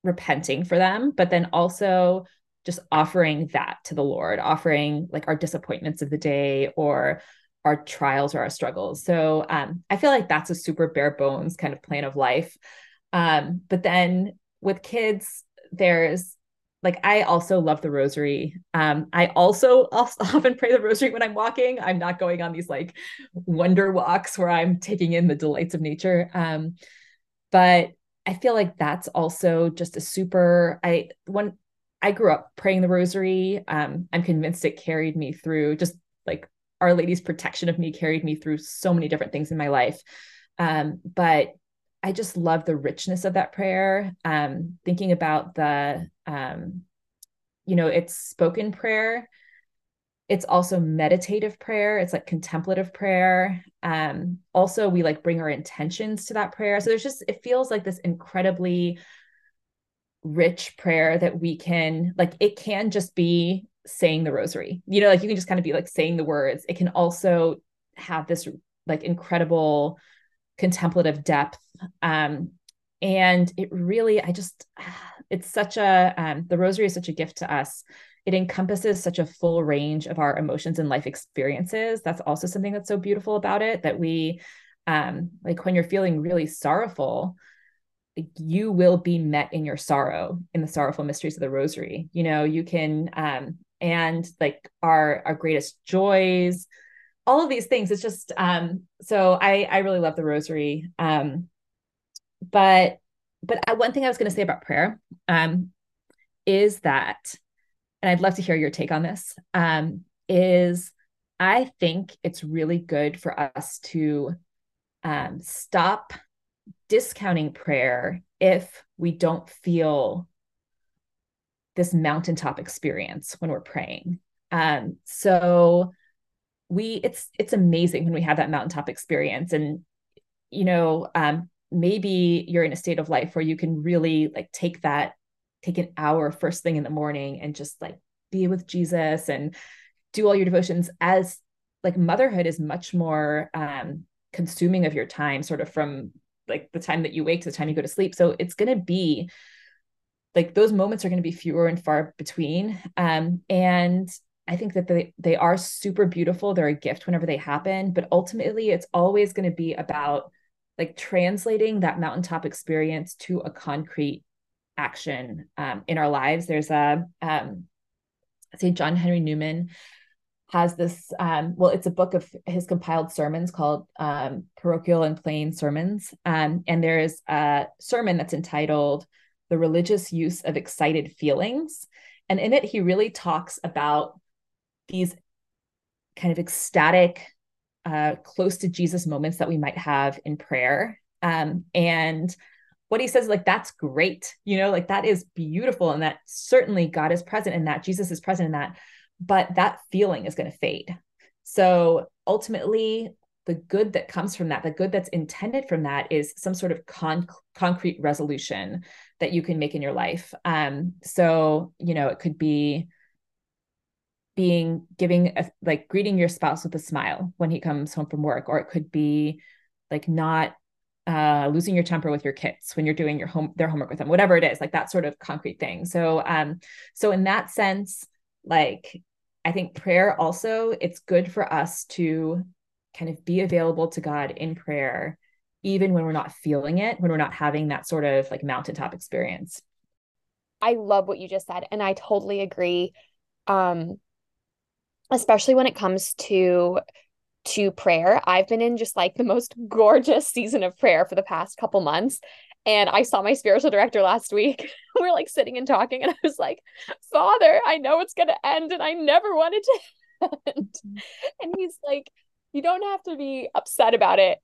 repenting for them, but then also just offering that to the Lord, offering like our disappointments of the day or our trials or our struggles. So um, I feel like that's a super bare bones kind of plan of life. Um, but then with kids, there's like I also love the rosary. Um, I also [LAUGHS] often pray the rosary when I'm walking. I'm not going on these like wonder walks where I'm taking in the delights of nature. Um, but I feel like that's also just a super I one I grew up praying the rosary. Um, I'm convinced it carried me through just like Our Lady's protection of me carried me through so many different things in my life. Um, but I just love the richness of that prayer. Um, thinking about the, um, you know, it's spoken prayer. It's also meditative prayer. It's like contemplative prayer. Um also we like bring our intentions to that prayer. So there's just it feels like this incredibly rich prayer that we can like it can just be saying the rosary. You know like you can just kind of be like saying the words. It can also have this like incredible contemplative depth. Um and it really i just [SIGHS] it's such a um the rosary is such a gift to us it encompasses such a full range of our emotions and life experiences. That's also something that's so beautiful about it that we um like when you're feeling really sorrowful you will be met in your sorrow in the sorrowful mysteries of the rosary. You know you can um and like our our greatest joys all of these things. It's just um so i i really love the rosary. Um but but I, one thing i was going to say about prayer um is that and I'd love to hear your take on this, um, is I think it's really good for us to um, stop discounting prayer if we don't feel this mountaintop experience when we're praying. Um, so we it's it's amazing when we have that mountaintop experience and you know um, maybe you're in a state of life where you can really like take that take an hour first thing in the morning and just like be with Jesus and do all your devotions as like motherhood is much more um consuming of your time sort of from like the time that you wake to the time you go to sleep so it's going to be like those moments are going to be fewer and far between um and I think that they they are super beautiful. They're a gift whenever they happen, but ultimately it's always going to be about like translating that mountaintop experience to a concrete action um, in our lives. There's a um, St. John Henry Newman has this um, well it's a book of his compiled sermons called um, parochial and plain sermons um, and there's a sermon that's entitled the religious use of excited feelings and in it he really talks about these kind of ecstatic uh, close to jesus moments that we might have in prayer um, and what he says like that's great you know like that is beautiful and that certainly god is present in that jesus is present in that but that feeling is going to fade. So ultimately the good that comes from that the good that's intended from that is some sort of con- concrete resolution that you can make in your life. Um so you know it could be being giving a, like greeting your spouse with a smile when he comes home from work or it could be like not uh, losing your temper with your kids when you're doing your home their homework with them whatever it is like that sort of concrete thing. So um so in that sense like i think prayer also it's good for us to kind of be available to god in prayer even when we're not feeling it when we're not having that sort of like mountaintop experience. I love what you just said and i totally agree. Um especially when it comes to to prayer. I've been in just like the most [LAUGHS] gorgeous season of prayer for the past couple months. And I saw my spiritual director last week. [LAUGHS] we are like sitting and talking, and I was like, Father, I know it's going to end, and I never wanted to [LAUGHS] end. Mm-hmm. And he's like, You don't have to be upset about it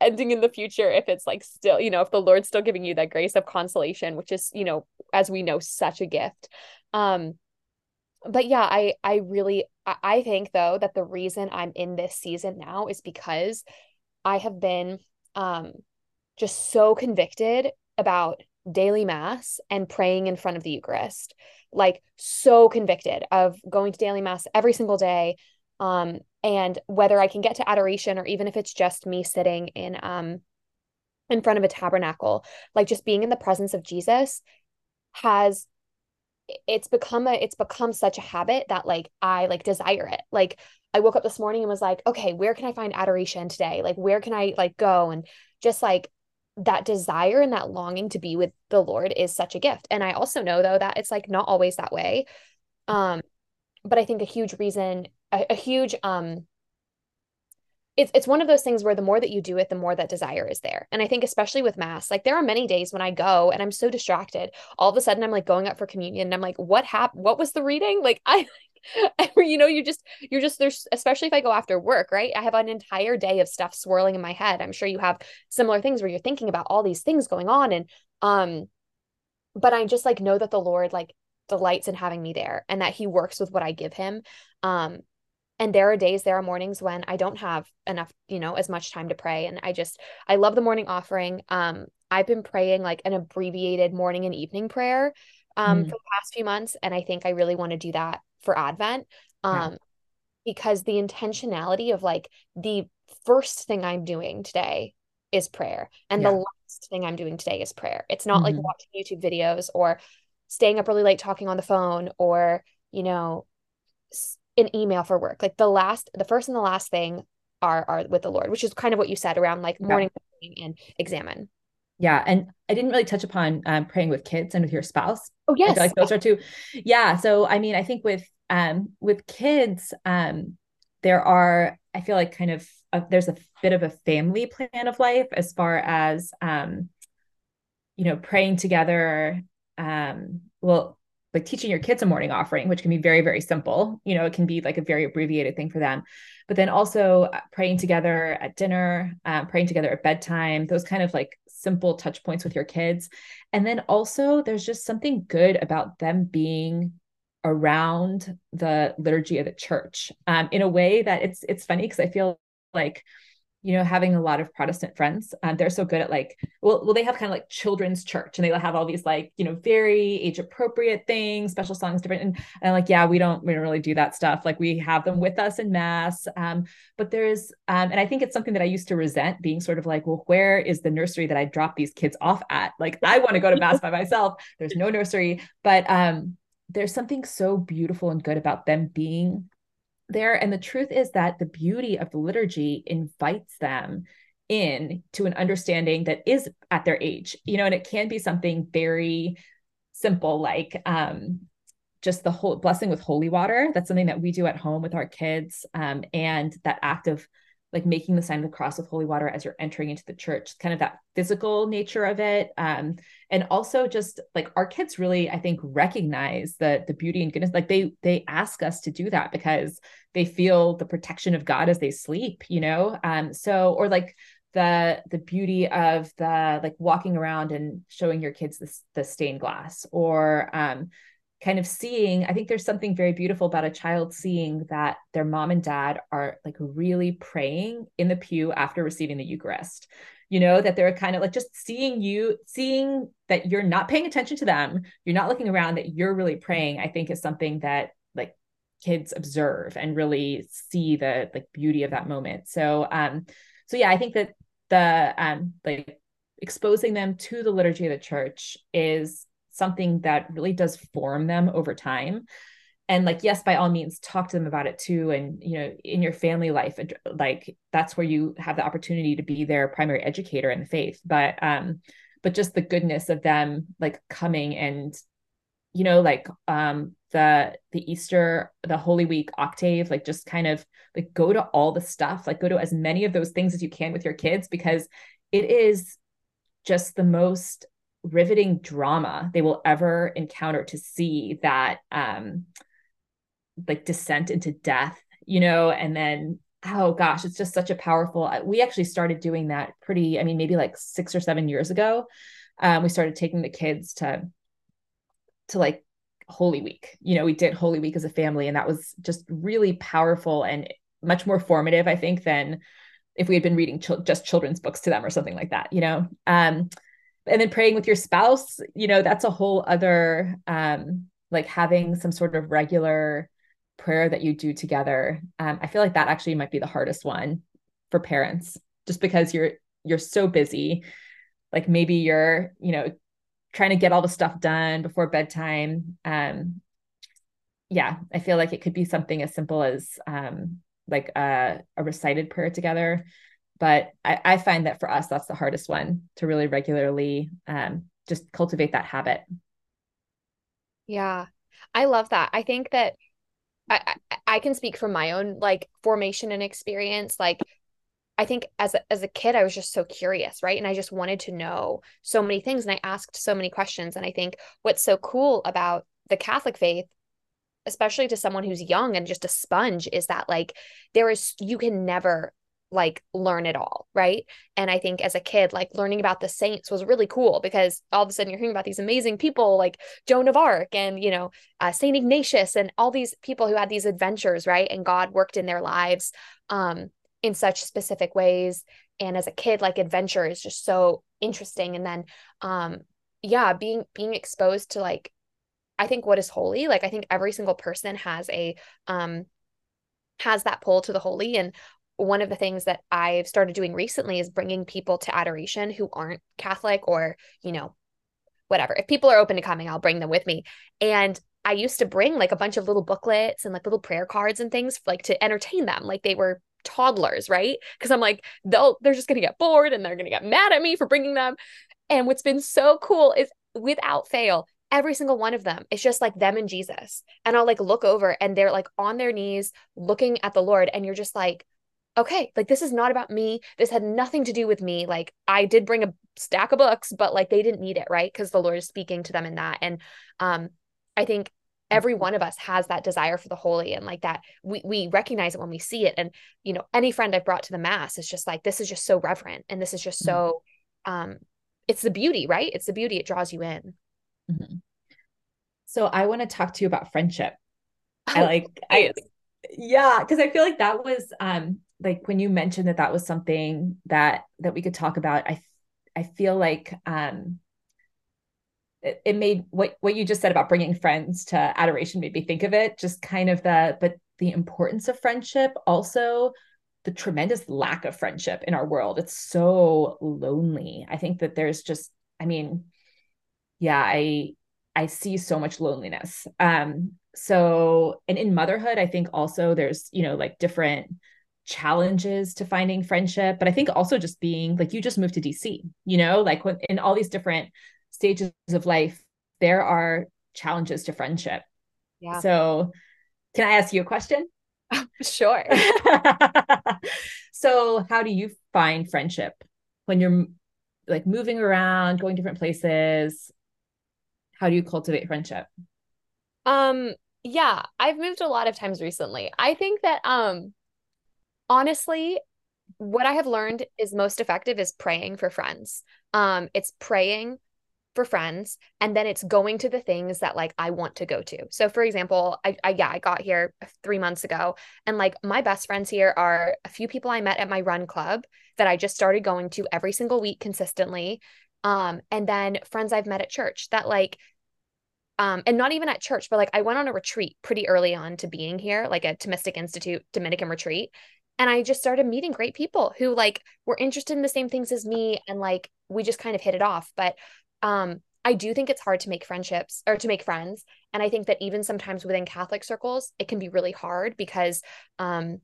ending in the future if it's like still, you know, if the Lord's still giving you that grace of consolation, which is, you know, as we know, such a gift. Um, but yeah, I I really I think though that the reason I'm in this season now is because I have been um just so convicted about daily mass and praying in front of the Eucharist. Like so convicted of going to daily mass every single day um and whether I can get to adoration or even if it's just me sitting in um in front of a tabernacle, like just being in the presence of Jesus has it's become a it's become such a habit that like I like desire it. Like I woke up this morning and was like, okay, where can I find adoration today? Like where can I like go and just like that desire and that longing to be with the Lord is such a gift. And I also know though that it's like not always that way. Um but I think a huge reason a, a huge um it's it's one of those things where the more that you do it, the more that desire is there. And I think especially with mass, like there are many days when I go and I'm so distracted. All of a sudden I'm like going up for communion and I'm like, what happened? What was the reading? Like [LAUGHS] I you know, you just you're just there's especially if I go after work, right? I have an entire day of stuff swirling in my head. I'm sure you have similar things where you're thinking about all these things going on and um but I just like know that the Lord like delights in having me there and that he works with what I give him. Um and there are days there are mornings when i don't have enough you know as much time to pray and i just i love the morning offering um i've been praying like an abbreviated morning and evening prayer um mm. for the past few months and i think i really want to do that for advent um yeah. because the intentionality of like the first thing i'm doing today is prayer and yeah. the last thing i'm doing today is prayer it's not mm-hmm. like watching youtube videos or staying up really late talking on the phone or you know an email for work. Like the last, the first and the last thing are are with the Lord, which is kind of what you said around like morning yeah. and examine. Yeah, and I didn't really touch upon um, praying with kids and with your spouse. Oh yes, like those are two. Yeah, so I mean, I think with um with kids, um, there are I feel like kind of a, there's a bit of a family plan of life as far as um, you know, praying together. Um, well, like teaching your kids a morning offering, which can be very, very simple. You know, it can be like a very abbreviated thing for them. But then also uh, praying together at dinner, um, praying together at bedtime, those kind of like simple touch points with your kids. And then also, there's just something good about them being around the liturgy of the church um, in a way that it's it's funny because I feel like you know, having a lot of Protestant friends. Um, they're so good at like, well, well, they have kind of like children's church, and they have all these like, you know, very age appropriate things, special songs, different. And, and like, yeah, we don't, we don't really do that stuff. Like, we have them with us in mass. Um, but there's, um, and I think it's something that I used to resent, being sort of like, well, where is the nursery that I drop these kids off at? Like, I want to go to mass by myself. There's no nursery, but um, there's something so beautiful and good about them being there. And the truth is that the beauty of the liturgy invites them in to an understanding that is at their age, you know, and it can be something very simple, like um, just the whole blessing with holy water. That's something that we do at home with our kids. Um, and that act of like making the sign of the cross with holy water as you're entering into the church kind of that physical nature of it. Um, and also just like our kids really i think recognize the the beauty and goodness like they they ask us to do that because they feel the protection of god as they sleep you know? Um so or like the the beauty of the like walking around and showing your kids the, the stained glass or um kind of seeing i think there's something very beautiful about a child seeing that their mom and dad are like really praying in the pew after receiving the eucharist. You know that they're kind of like just seeing you seeing that you're not paying attention to them you're not looking around that you're really praying i think is something that like kids observe and really see the like beauty of that moment. So um so yeah i think that the um like exposing them to the liturgy of the church is something that really does form them over time. And like yes by all means talk to them about it too. And you know in your family life like that's where you have the opportunity to be their primary educator in the faith. But um but just the goodness of them like coming and you know like um the the easter the holy week octave like just kind of like go to all the stuff like go to as many of those things as you can with your kids because it is just the most riveting drama they will ever encounter to see that um like descent into death you know? And then oh gosh it's just such a powerful we actually started doing that pretty i mean maybe like six or seven years ago. Um, we started taking the kids to to like holy week. You know we did holy week as a family and that was just really powerful and much more formative i think than if we had been reading ch- just children's books to them or something like that you know? Um and then praying with your spouse you know that's a whole other um like having some sort of regular prayer that you do together. Um i feel like that actually might be the hardest one for parents just because you're you're so busy. Like maybe you're you know trying to get all the stuff done before bedtime. Um yeah i feel like it could be something as simple as um like a, a recited prayer together but I, I find that for us that's the hardest one to really regularly um, just cultivate that habit. Yeah. I love that. I think that I, I, I can speak from my own like formation and experience. Like I think as a, as a kid I was just so curious, right? And I just wanted to know so many things and I asked so many questions. And I think what's so cool about the Catholic faith especially to someone who's young and just a sponge is that like there is you can never like learn it all, right? And I think as a kid, like learning about the saints was really cool because all of a sudden you're hearing about these amazing people like Joan of Arc and, you know, uh, St. Ignatius and all these people who had these adventures, right? And God worked in their lives um, in such specific ways. And as a kid, like adventure is just so interesting. And then, um, yeah, being being exposed to like, I think what is holy, like I think every single person has a um has that pull to the holy and one of the things that I've started doing recently is bringing people to adoration who aren't Catholic or, you know, whatever. If people are open to coming, I'll bring them with me. And I used to bring like a bunch of little booklets and like little prayer cards and things like to entertain them like they were toddlers, right? Because I'm like, they'll they're just gonna get bored and they're gonna get mad at me for bringing them. And what's been so cool is without fail, every single one of them it's just like them and jesus and i'll like look over and they're like on their knees looking at the lord and you're just like okay, like this is not about me. This had nothing to do with me. Like I did bring a stack of books, but like they didn't need it, right? Because the Lord is speaking to them in that. And um, I think every mm-hmm. one of us has that desire for the holy and like that we we recognize it when we see it. And you know, any friend I've brought to the mass is just like this is just so reverent and this is just mm-hmm. so um it's the beauty, right? It's the beauty, it draws you in. Mm-hmm. So I want to talk to you about friendship. Oh, I [LAUGHS] like I yeah, because I feel like that was um like when you mentioned that that was something that that we could talk about i i feel like um it, it made what what you just said about bringing friends to adoration made me think of it just kind of the but the importance of friendship also the tremendous lack of friendship in our world. It's so lonely. I think that there's just i mean yeah i i see so much loneliness. Um so and in motherhood i think also there's you know like different challenges to finding friendship but i think also just being like you just moved to dc you know like when, in all these different stages of life there are challenges to friendship. Yeah. So can i ask you a question? [LAUGHS] Sure. So how do you find friendship when you're like moving around going different places? How do you cultivate friendship? Um yeah i've moved a lot of times recently. I think that um honestly, what I have learned is most effective is praying for friends. Um, it's praying for friends and then it's going to the things that like I want to go to. So for example, I, I yeah, I got here 3 months ago and like my best friends here are a few people I met at my run club that I just started going to every single week consistently. Um and then friends I've met at church that like um, and not even at church, but like I went on a retreat pretty early on to being here, like a Thomistic Institute Dominican retreat and I just started meeting great people who like were interested in the same things as me and like we just kind of hit it off but um I do think it's hard to make friendships or to make friends and I think that even sometimes within Catholic circles it can be really hard because um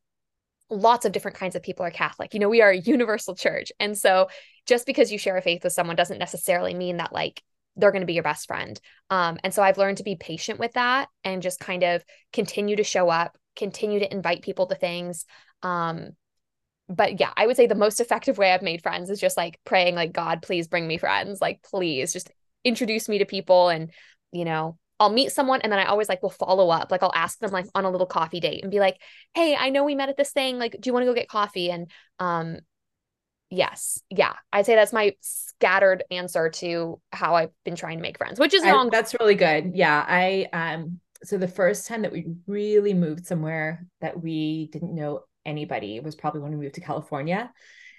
lots of different kinds of people are Catholic. You know, we are a universal church. And so just because you share a faith with someone doesn't necessarily mean that like they're going to be your best friend. Um, and so I've learned to be patient with that and just kind of continue to show up, continue to invite people to things. Um, but yeah, I would say the most effective way I've made friends is just like praying, like, God, please bring me friends. Like, please just introduce me to people. And, you know, I'll meet someone and then I always like will follow up. Like, I'll ask them like on a little coffee date and be like, hey, I know we met at this thing. Like, do you want to go get coffee? And, um, yes, yeah, I'd say that's my scattered answer to how I've been trying to make friends, which is long. I, that's really good. Yeah. I, um, so the first time that we really moved somewhere that we didn't know anybody was probably when we moved to California.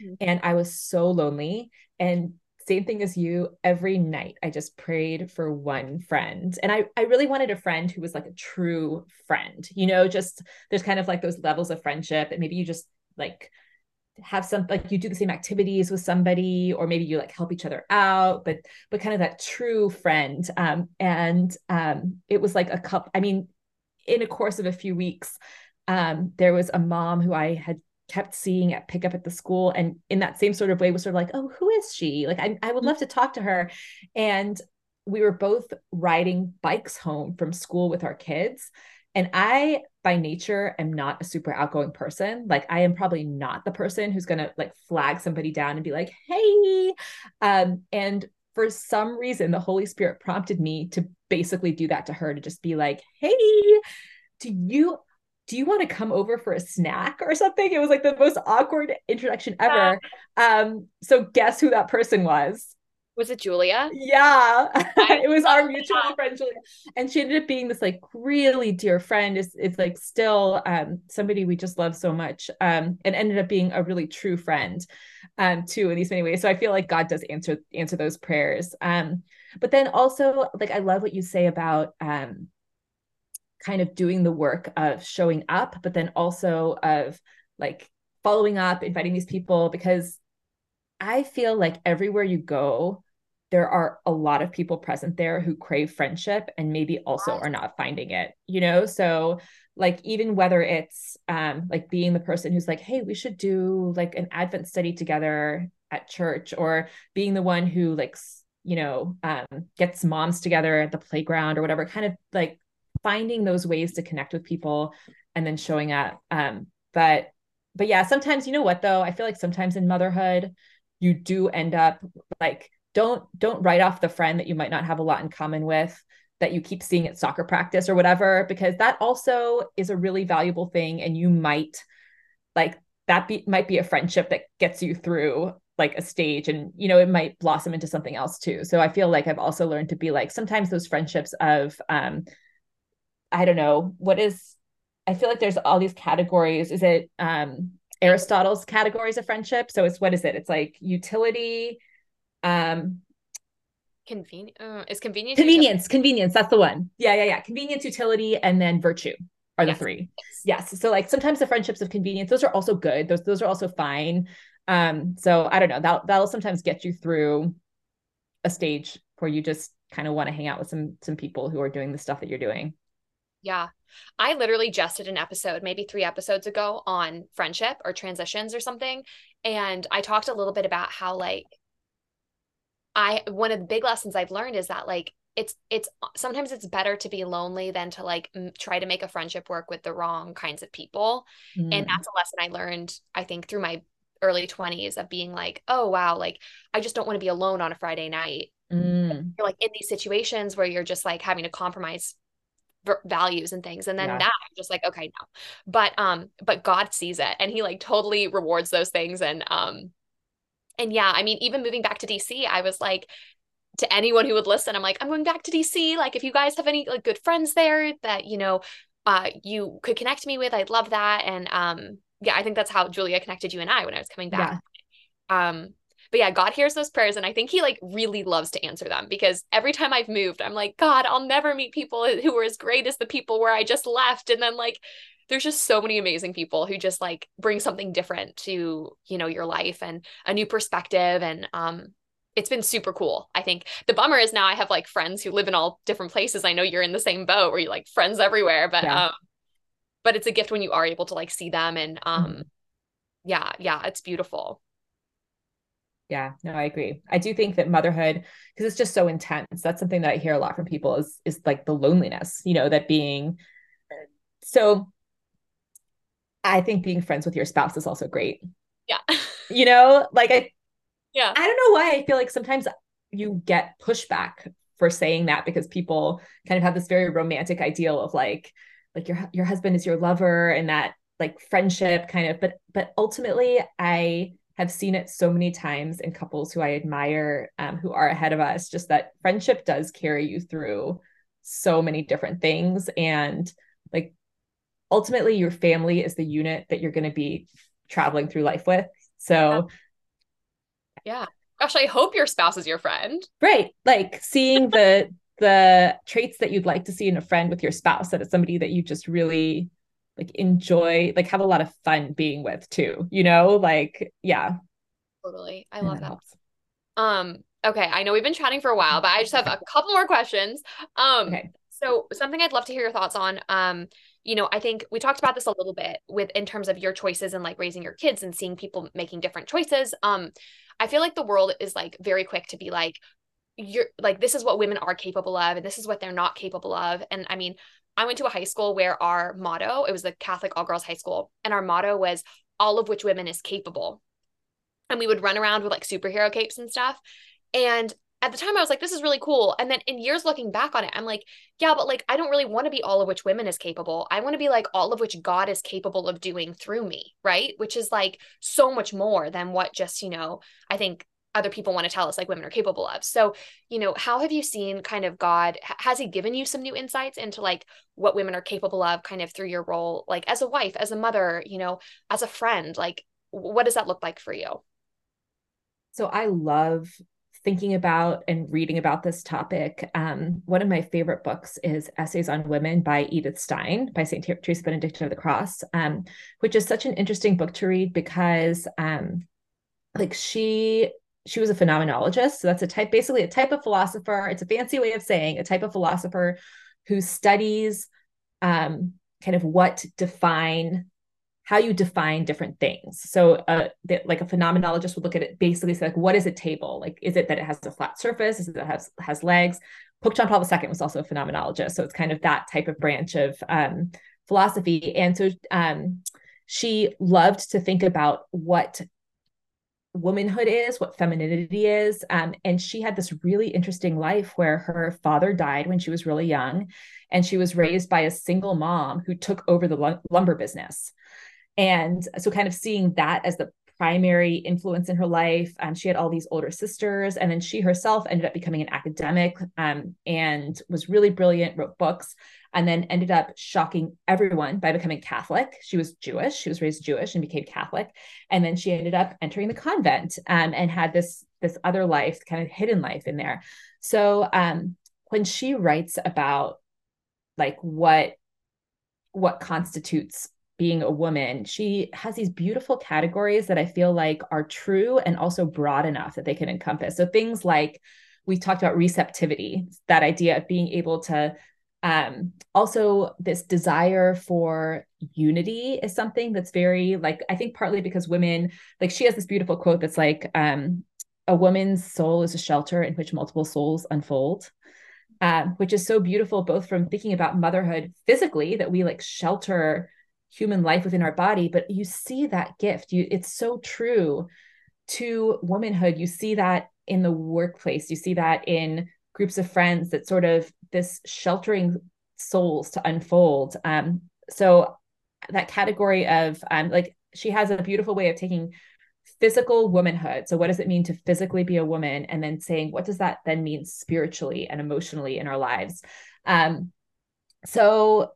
Mm-hmm. And I was so lonely. And same thing as you, every night I just prayed for one friend. And I, I really wanted a friend who was like a true friend, you know, just there's kind of like those levels of friendship And maybe you just like have some like you do the same activities with somebody or maybe you like help each other out but but kind of that true friend um and um it was like a cup i mean in a course of a few weeks um, there was a mom who I had kept seeing at pickup at the school and in that same sort of way was sort of like oh who is she? Like I, I would love to talk to her. And we were both riding bikes home from school with our kids. And i by nature am not a super outgoing person. Like i am probably not the person who's going to like flag somebody down and be like hey. Um, and for some reason the holy spirit prompted me to basically do that to her to just be like hey do you do you want to come over for a snack or something? It was like the most awkward introduction ever. Yeah. Um, so guess who that person was? Was it Julia? Yeah. [LAUGHS] it was our mutual friend Julia. And she ended up being this like really dear friend. It's it's like still um somebody we just love so much. Um and ended up being a really true friend um too in these many ways. So I feel like God does answer answer those prayers. Um but then also like I love what you say about um kind of doing the work of showing up, but then also of like following up, inviting these people, because I feel like everywhere you go, there are a lot of people present there who crave friendship and maybe also are not finding it, you know? So, like, even whether it's um, like being the person who's like, hey, we should do like an Advent study together at church, or being the one who, like, you know, um, gets moms together at the playground or whatever, kind of like finding those ways to connect with people and then showing up um but but yeah sometimes you know what though? I feel like sometimes in motherhood you do end up like don't don't write off the friend that you might not have a lot in common with that you keep seeing at soccer practice or whatever because that also is a really valuable thing and you might like that be might be a friendship that gets you through like a stage and you know it might blossom into something else too. So i feel like i've also learned to be like sometimes those friendships of um I don't know what is I feel like there's all these categories. Is it um Aristotle's categories of friendship? So it's what is it? It's like utility, um convenience uh, is convenience convenience convenience that's the one yeah yeah yeah convenience utility and then virtue are yes. the three yes. yes so like sometimes the friendships of convenience those are also good those those are also fine um so i don't know that that'll sometimes get you through a stage where you just kind of want to hang out with some some people who are doing the stuff that you're doing yeah. I literally just did an episode, maybe three episodes ago, on friendship or transitions or something. And I talked a little bit about how, like, I, one of the big lessons I've learned is that, like, it's, it's sometimes it's better to be lonely than to like m- try to make a friendship work with the wrong kinds of people. Mm. And that's a lesson I learned, I think, through my early 20s of being like, oh, wow, like, I just don't want to be alone on a Friday night. Mm. You're like in these situations where you're just like having to compromise values and things and then yeah. now i'm just like okay no but um but god sees it and he like totally rewards those things and um and yeah i mean even moving back to dc i was like to anyone who would listen i'm like i'm going back to dc like if you guys have any like good friends there that you know uh you could connect me with i'd love that and um yeah i think that's how julia connected you and i when i was coming back yeah. um but yeah, God hears those prayers. And I think he like really loves to answer them because every time I've moved, I'm like, God, I'll never meet people who are as great as the people where I just left. And then like, there's just so many amazing people who just like bring something different to, you know, your life and a new perspective. And, um, it's been super cool. I think the bummer is now I have like friends who live in all different places. I know you're in the same boat where you like friends everywhere, but yeah. um but it's a gift when you are able to like see them and um mm-hmm. yeah, yeah, it's beautiful yeah no i agree. I do think that motherhood because it's just so intense. That's something that i hear a lot from people is is like the loneliness you know that being so i think being friends with your spouse is also great. Yeah. [LAUGHS] You know like i yeah. I don't know why i feel like sometimes you get pushback for saying that because people kind of have this very romantic ideal of like like your your husband is your lover and that like friendship kind of but but ultimately i have seen it so many times in couples who I admire um, who are ahead of us, just that friendship does carry you through so many different things. And like ultimately, your family is the unit that you're going to be traveling through life with. So, yeah. Gosh, I hope your spouse is your friend. Right. Like seeing the, the traits that you'd like to see in a friend with your spouse, that it's somebody that you just really like enjoy like have a lot of fun being with too you know? Like yeah. Totally. I love that, that. um okay i know we've been chatting for a while but i just have a couple more questions. Um okay. so something i'd love to hear your thoughts on um you know i think we talked about this a little bit with in terms of your choices and like raising your kids and seeing people making different choices. Um i feel like the world is like very quick to be like you're like this is what women are capable of and this is what they're not capable of. And i mean I went to a high school where our motto, it was the Catholic all girls high school, and our motto was all of which women is capable. And we would run around with like superhero capes and stuff. And at the time I was like, this is really cool. And then in years looking back on it, I'm like, yeah, but like, I don't really want to be all of which women is capable. I want to be like all of which God is capable of doing through me, right? Which is like so much more than what just, you know, I think other people want to tell us like women are capable of. So, you know, how have you seen kind of God has he given you some new insights into like what women are capable of kind of through your role like as a wife, as a mother, you know, as a friend? Like what does that look like for you? So I love thinking about and reading about this topic. Um, one of my favorite books is Essays on Women by Edith Stein by St. Teresa Benedicta of the Cross, um, which is such an interesting book to read because um, like she she was a phenomenologist. So that's a type, basically a type of philosopher. It's a fancy way of saying a type of philosopher who studies um, kind of what define how you define different things. So, uh, that, like a phenomenologist would look at it basically say, like, what is a table? Like, is it that it has a flat surface? Is it that it has has legs? Pope John Paul II was also a phenomenologist, so it's kind of that type of branch of um, philosophy. And so, um, she loved to think about what womanhood is, what femininity is. Um, and she had this really interesting life where her father died when she was really young, and she was raised by a single mom who took over the lumber business. And so, kind of seeing that as the primary influence in her life. Um, she had all these older sisters, and then she herself ended up becoming an academic um, and was really brilliant, wrote books, and then ended up shocking everyone by becoming Catholic. She was Jewish, she was raised Jewish and became Catholic, and then she ended up entering the convent um, and had this this other life, kind of hidden life in there. So um, when she writes about like what what constitutes being a woman, she has these beautiful categories that I feel like are true and also broad enough that they can encompass. So things like we talked about receptivity, that idea of being able to um, also this desire for unity is something that's very like I think partly because women like she has this beautiful quote that's like um, a woman's soul is a shelter in which multiple souls unfold. Um, which is so beautiful, both from thinking about motherhood physically, that we like shelter human life within our body but you see that gift. You it's so true to womanhood. You see that in the workplace. You see that in groups of friends that sort of this sheltering souls to unfold. Um so that category of um like she has a beautiful way of taking physical womanhood. So what does it mean to physically be a woman? And then saying what does that then mean spiritually and emotionally in our lives? Um so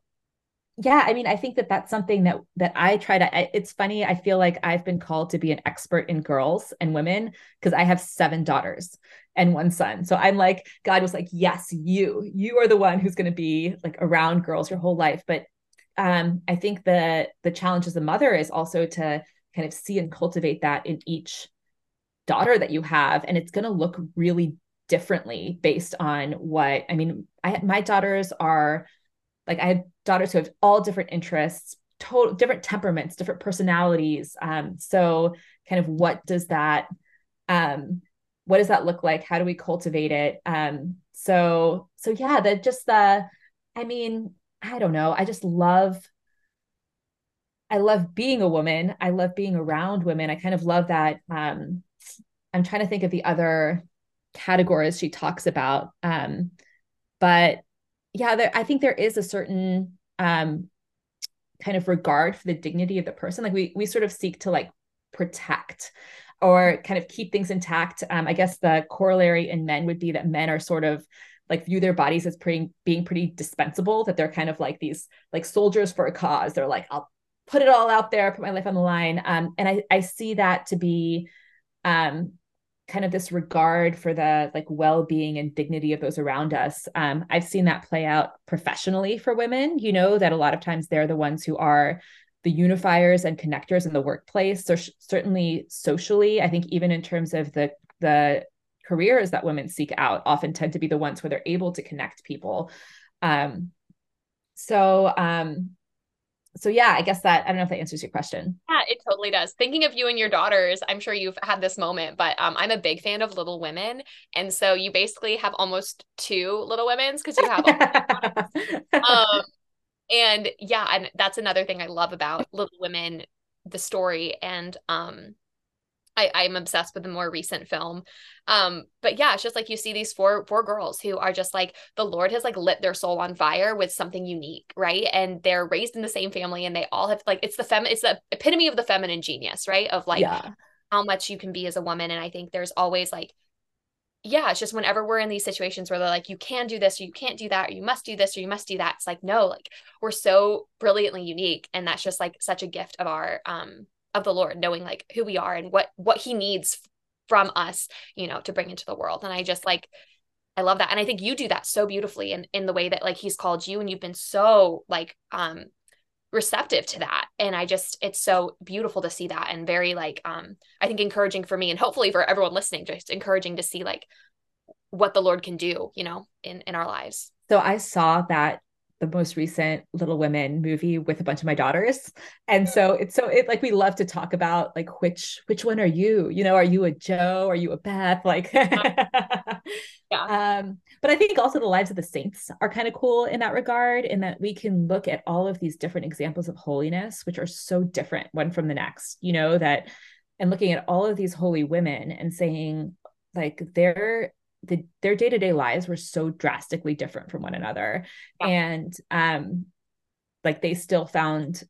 yeah i mean i think that that's something that that i try to it's funny i feel like i've been called to be an expert in girls and women because i have seven daughters and one son. So i'm like god was like yes you you are the one who's going to be like around girls your whole life. But um i think the the challenge as a mother is also to kind of see and cultivate that in each daughter that you have and it's going to look really differently based on what i mean i my daughters are like I had daughters who have all different interests, total different temperaments, different personalities. Um, so kind of what does that um what does that look like? How do we cultivate it? Um, so so yeah, that just the I mean, I don't know. I just love I love being a woman. I love being around women. I kind of love that. Um, I'm trying to think of the other categories she talks about. Um, but yeah, there, I think there is a certain um, kind of regard for the dignity of the person. Like we we sort of seek to like protect or kind of keep things intact. Um, I guess the corollary in men would be that men are sort of like view their bodies as pretty being pretty dispensable. That they're kind of like these like soldiers for a cause. They're like I'll put it all out there, put my life on the line. Um, and I I see that to be um kind of this regard for the like well-being and dignity of those around us um, i've seen that play out professionally for women you know that a lot of times they're the ones who are the unifiers and connectors in the workplace. So sh- certainly socially i think even in terms of the the careers that women seek out often tend to be the ones where they're able to connect people. Um, so um, so yeah, I guess that I don't know if that answers your question. Yeah, it totally does. Thinking of you and your daughters, I'm sure you've had this moment, but um, I'm a big fan of Little Women, and so you basically have almost two Little Women's because you have. [LAUGHS] um, and yeah, and that's another thing I love about Little Women, the story, and um, I, I'm obsessed with the more recent film. Um, but yeah, it's just like you see these four four girls who are just like the Lord has like lit their soul on fire with something unique, right? And they're raised in the same family and they all have like it's the fem it's the epitome of the feminine genius, right? Of like yeah. how much you can be as a woman. And I think there's always like yeah, it's just whenever we're in these situations where they're like, you can do this or you can't do that, or you must do this or you must do that. It's like, no, like we're so brilliantly unique. And that's just like such a gift of our um of the Lord, knowing like who we are and what what he needs from us, you know, to bring into the world. And I just like I love that. And I think you do that so beautifully in in the way that like he's called you and you've been so like um receptive to that and i just it's so beautiful to see that and very like um i think encouraging for me and hopefully for everyone listening just encouraging to see like what the lord can do you know in in our lives so i saw that the most recent Little Women movie with a bunch of my daughters. And so it's so it like we love to talk about like which which one are you? You know, are you a Jo? Are you a Beth? Like [LAUGHS] yeah. um, but I think also the lives of the saints are kind of cool in that regard, in that we can look at all of these different examples of holiness, which are so different one from the next, you know, that and looking at all of these holy women and saying like they're the, their day-to-day lives were so drastically different from one another. Yeah. and um like they still found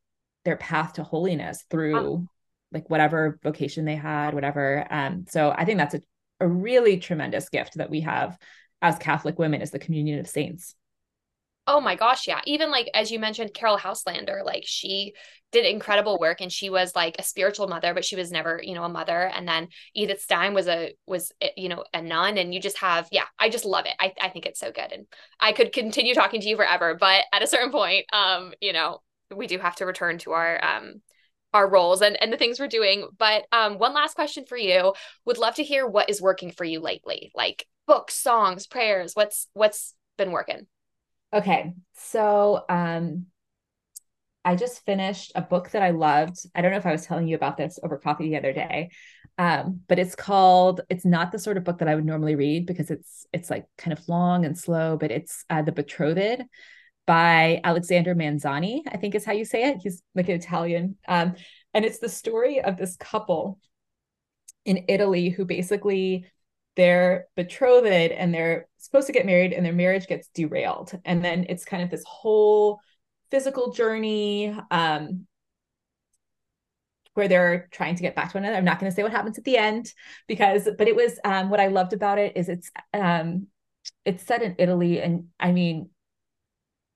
their path to holiness through like whatever vocation they had whatever um so i think that's a, a really tremendous gift that we have as catholic women is the communion of saints Oh my gosh, yeah. Even like as you mentioned, Caryll Houselander, like she did incredible work and she was like a spiritual mother, but she was never, you know, a mother. And then Edith Stein was a was eh, you know a nun, and you just have, yeah, I just love it. I I think it's so good, and I could continue talking to you forever, but at a certain point, um, you know, we do have to return to our um our roles and and the things we're doing. But um, one last question for you. Would love to hear what is working for you lately, like books, songs, prayers. What's what's been working? Okay. So um I just finished a book that I loved. I don't know if I was telling you about this over coffee the other day. Um, but it's called it's not the sort of book that I would normally read because it's it's like kind of long and slow, but it's uh, The Betrothed by Alexander Manzani, I think is how you say it. He's like an Italian. Um, and it's the story of this couple in Italy who basically they're betrothed and they're supposed to get married and their marriage gets derailed. And then it's kind of this whole physical journey um where they're trying to get back to one another. I'm not going to say what happens at the end because but it was um what i loved about it is it's um it's set in italy and i mean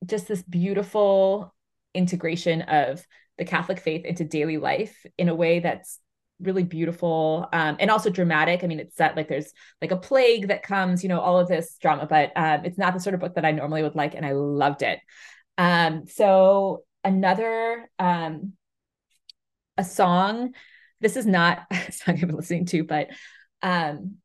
just this beautiful integration of the catholic faith into daily life in a way that's really beautiful um, and also dramatic. I mean, it's set like there's like a plague that comes, you know, all of this drama, but um, it's not the sort of book that I normally would like, and I loved it. Um, so another um, a song. This is not [LAUGHS] a song I've been listening to, but um,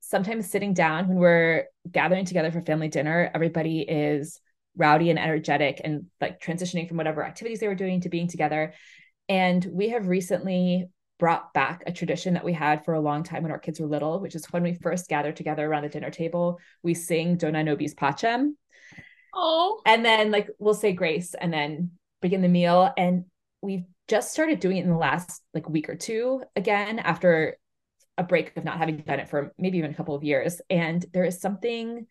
sometimes sitting down when we're gathering together for family dinner, everybody is rowdy and energetic and like transitioning from whatever activities they were doing to being together. And we have recently brought back a tradition that we had for a long time when our kids were little, which is when we first gather together around the dinner table, we sing Dona Nobis Pacem. Oh. And then like we'll say grace and then begin the meal. And we've just started doing it in the last like week or two again after a break of not having done it for maybe even a couple of years. And there is something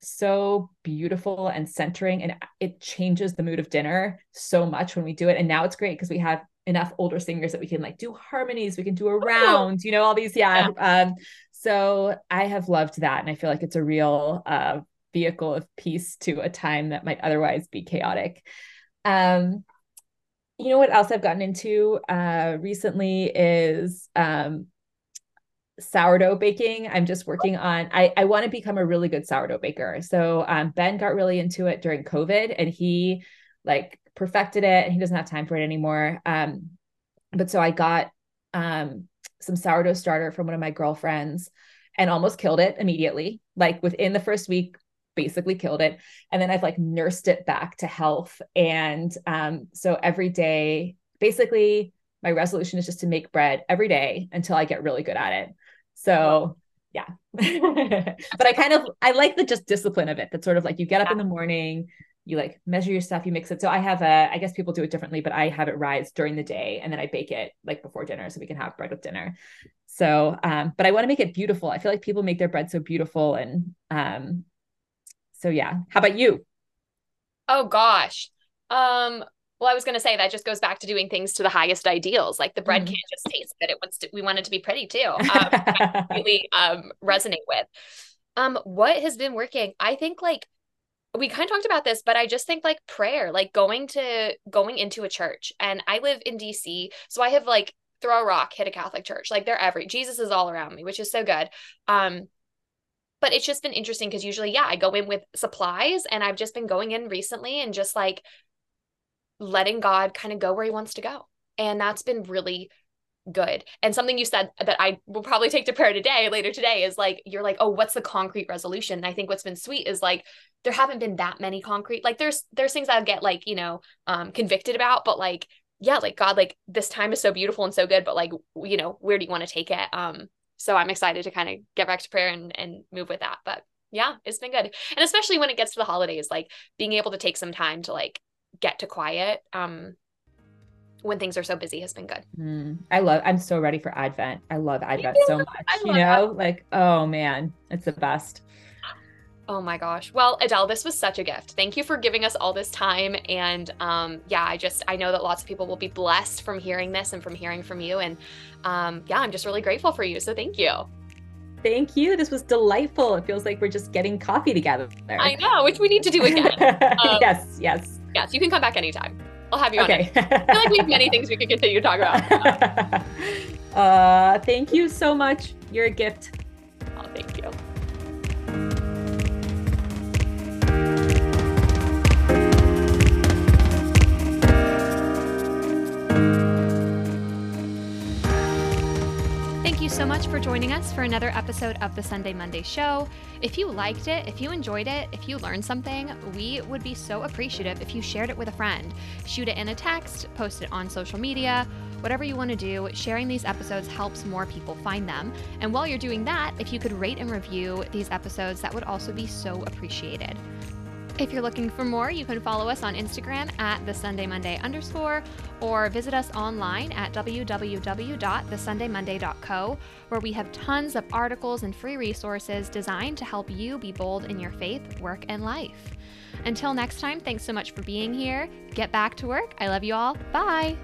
so beautiful and centering and it changes the mood of dinner so much when we do it and now it's great because we have enough older singers that we can like do harmonies we can do a round you know all these yeah, yeah. um so i have loved that and i feel like it's a real uh vehicle of peace to a time that might otherwise be chaotic. Um you know what else i've gotten into uh recently is um sourdough baking. I'm just working on i i want to become a really good sourdough baker. So um ben got really into it during covid and he like perfected it and he doesn't have time for it anymore um but so i got um some sourdough starter from one of my girlfriends and almost killed it immediately like within the first week basically killed it and then i've like nursed it back to health and um so every day basically my resolution is just to make bread every day until i get really good at it so yeah. [LAUGHS] but I kind of I like the just discipline of it. That sort of like you get up in the morning, you like measure your stuff, you mix it. So I have a, I guess people do it differently, but I have it rise during the day and then I bake it like before dinner so we can have bread with dinner. So, um, but I want to make it beautiful. I feel like people make their bread so beautiful. And um, so yeah. How about you? Oh gosh. Um, well, I was going to say that just goes back to doing things to the highest ideals. Like the bread mm. can't just taste good; it wants to. We want it to be pretty too. [LAUGHS] Um, really um, resonate with. Um, what has been working? I think like we kind of talked about this, but I just think like prayer, like going to going into a church. And I live in DC, so I have like throw a rock, hit a Catholic church. Like they're every Jesus is all around me, which is so good. Um, but it's just been interesting because usually, yeah, I go in with supplies, and I've just been going in recently and just like letting God kind of go where He wants to go, and that's been really good. And something you said that I will probably take to prayer today, later today, is like, you're like, oh, what's the concrete resolution? And I think what's been sweet is like, there haven't been that many concrete, like there's, there's things I'll get like, you know, um, convicted about, but like, yeah, like God, like this time is so beautiful and so good, but like, you know, where do you want to take it? Um, so I'm excited to kind of get back to prayer and, and move with that. But yeah, it's been good. And especially when it gets to the holidays, like being able to take some time to like get to quiet. Um, when things are so busy has been good. Mm, I love, I'm so ready for Advent. I love Advent so much. You know, like, oh man, it's the best. Oh my gosh. Well, Adele, this was such a gift. Thank you for giving us all this time. And um, yeah, I just, I know that lots of people will be blessed from hearing this and from hearing from you. And um, yeah, I'm just really grateful for you. So thank you. Thank you. This was delightful. It feels like we're just getting coffee together. I know, which we need to do again. [LAUGHS] Um, yes, yes. Yes, you can come back anytime. I'll have you okay. on. I feel like we have many things we could continue to talk about. [LAUGHS] uh, thank you so much. You're a gift. Oh, thank you. You so much for joining us for another episode of the Sunday Monday Show. If you liked it, if you enjoyed it, if you learned something, we would be so appreciative if you shared it with a friend. Shoot it in a text, post it on social media, whatever you want to do. Sharing these episodes helps more people find them. And while you're doing that, if you could rate and review these episodes, that would also be so appreciated. If you're looking for more, you can follow us on Instagram at the Sunday Monday underscore or visit us online at www.thesundaymonday.co, where we have tons of articles and free resources designed to help you be bold in your faith, work, and life. Until next time, thanks so much for being here. Get back to work. I love you all. Bye.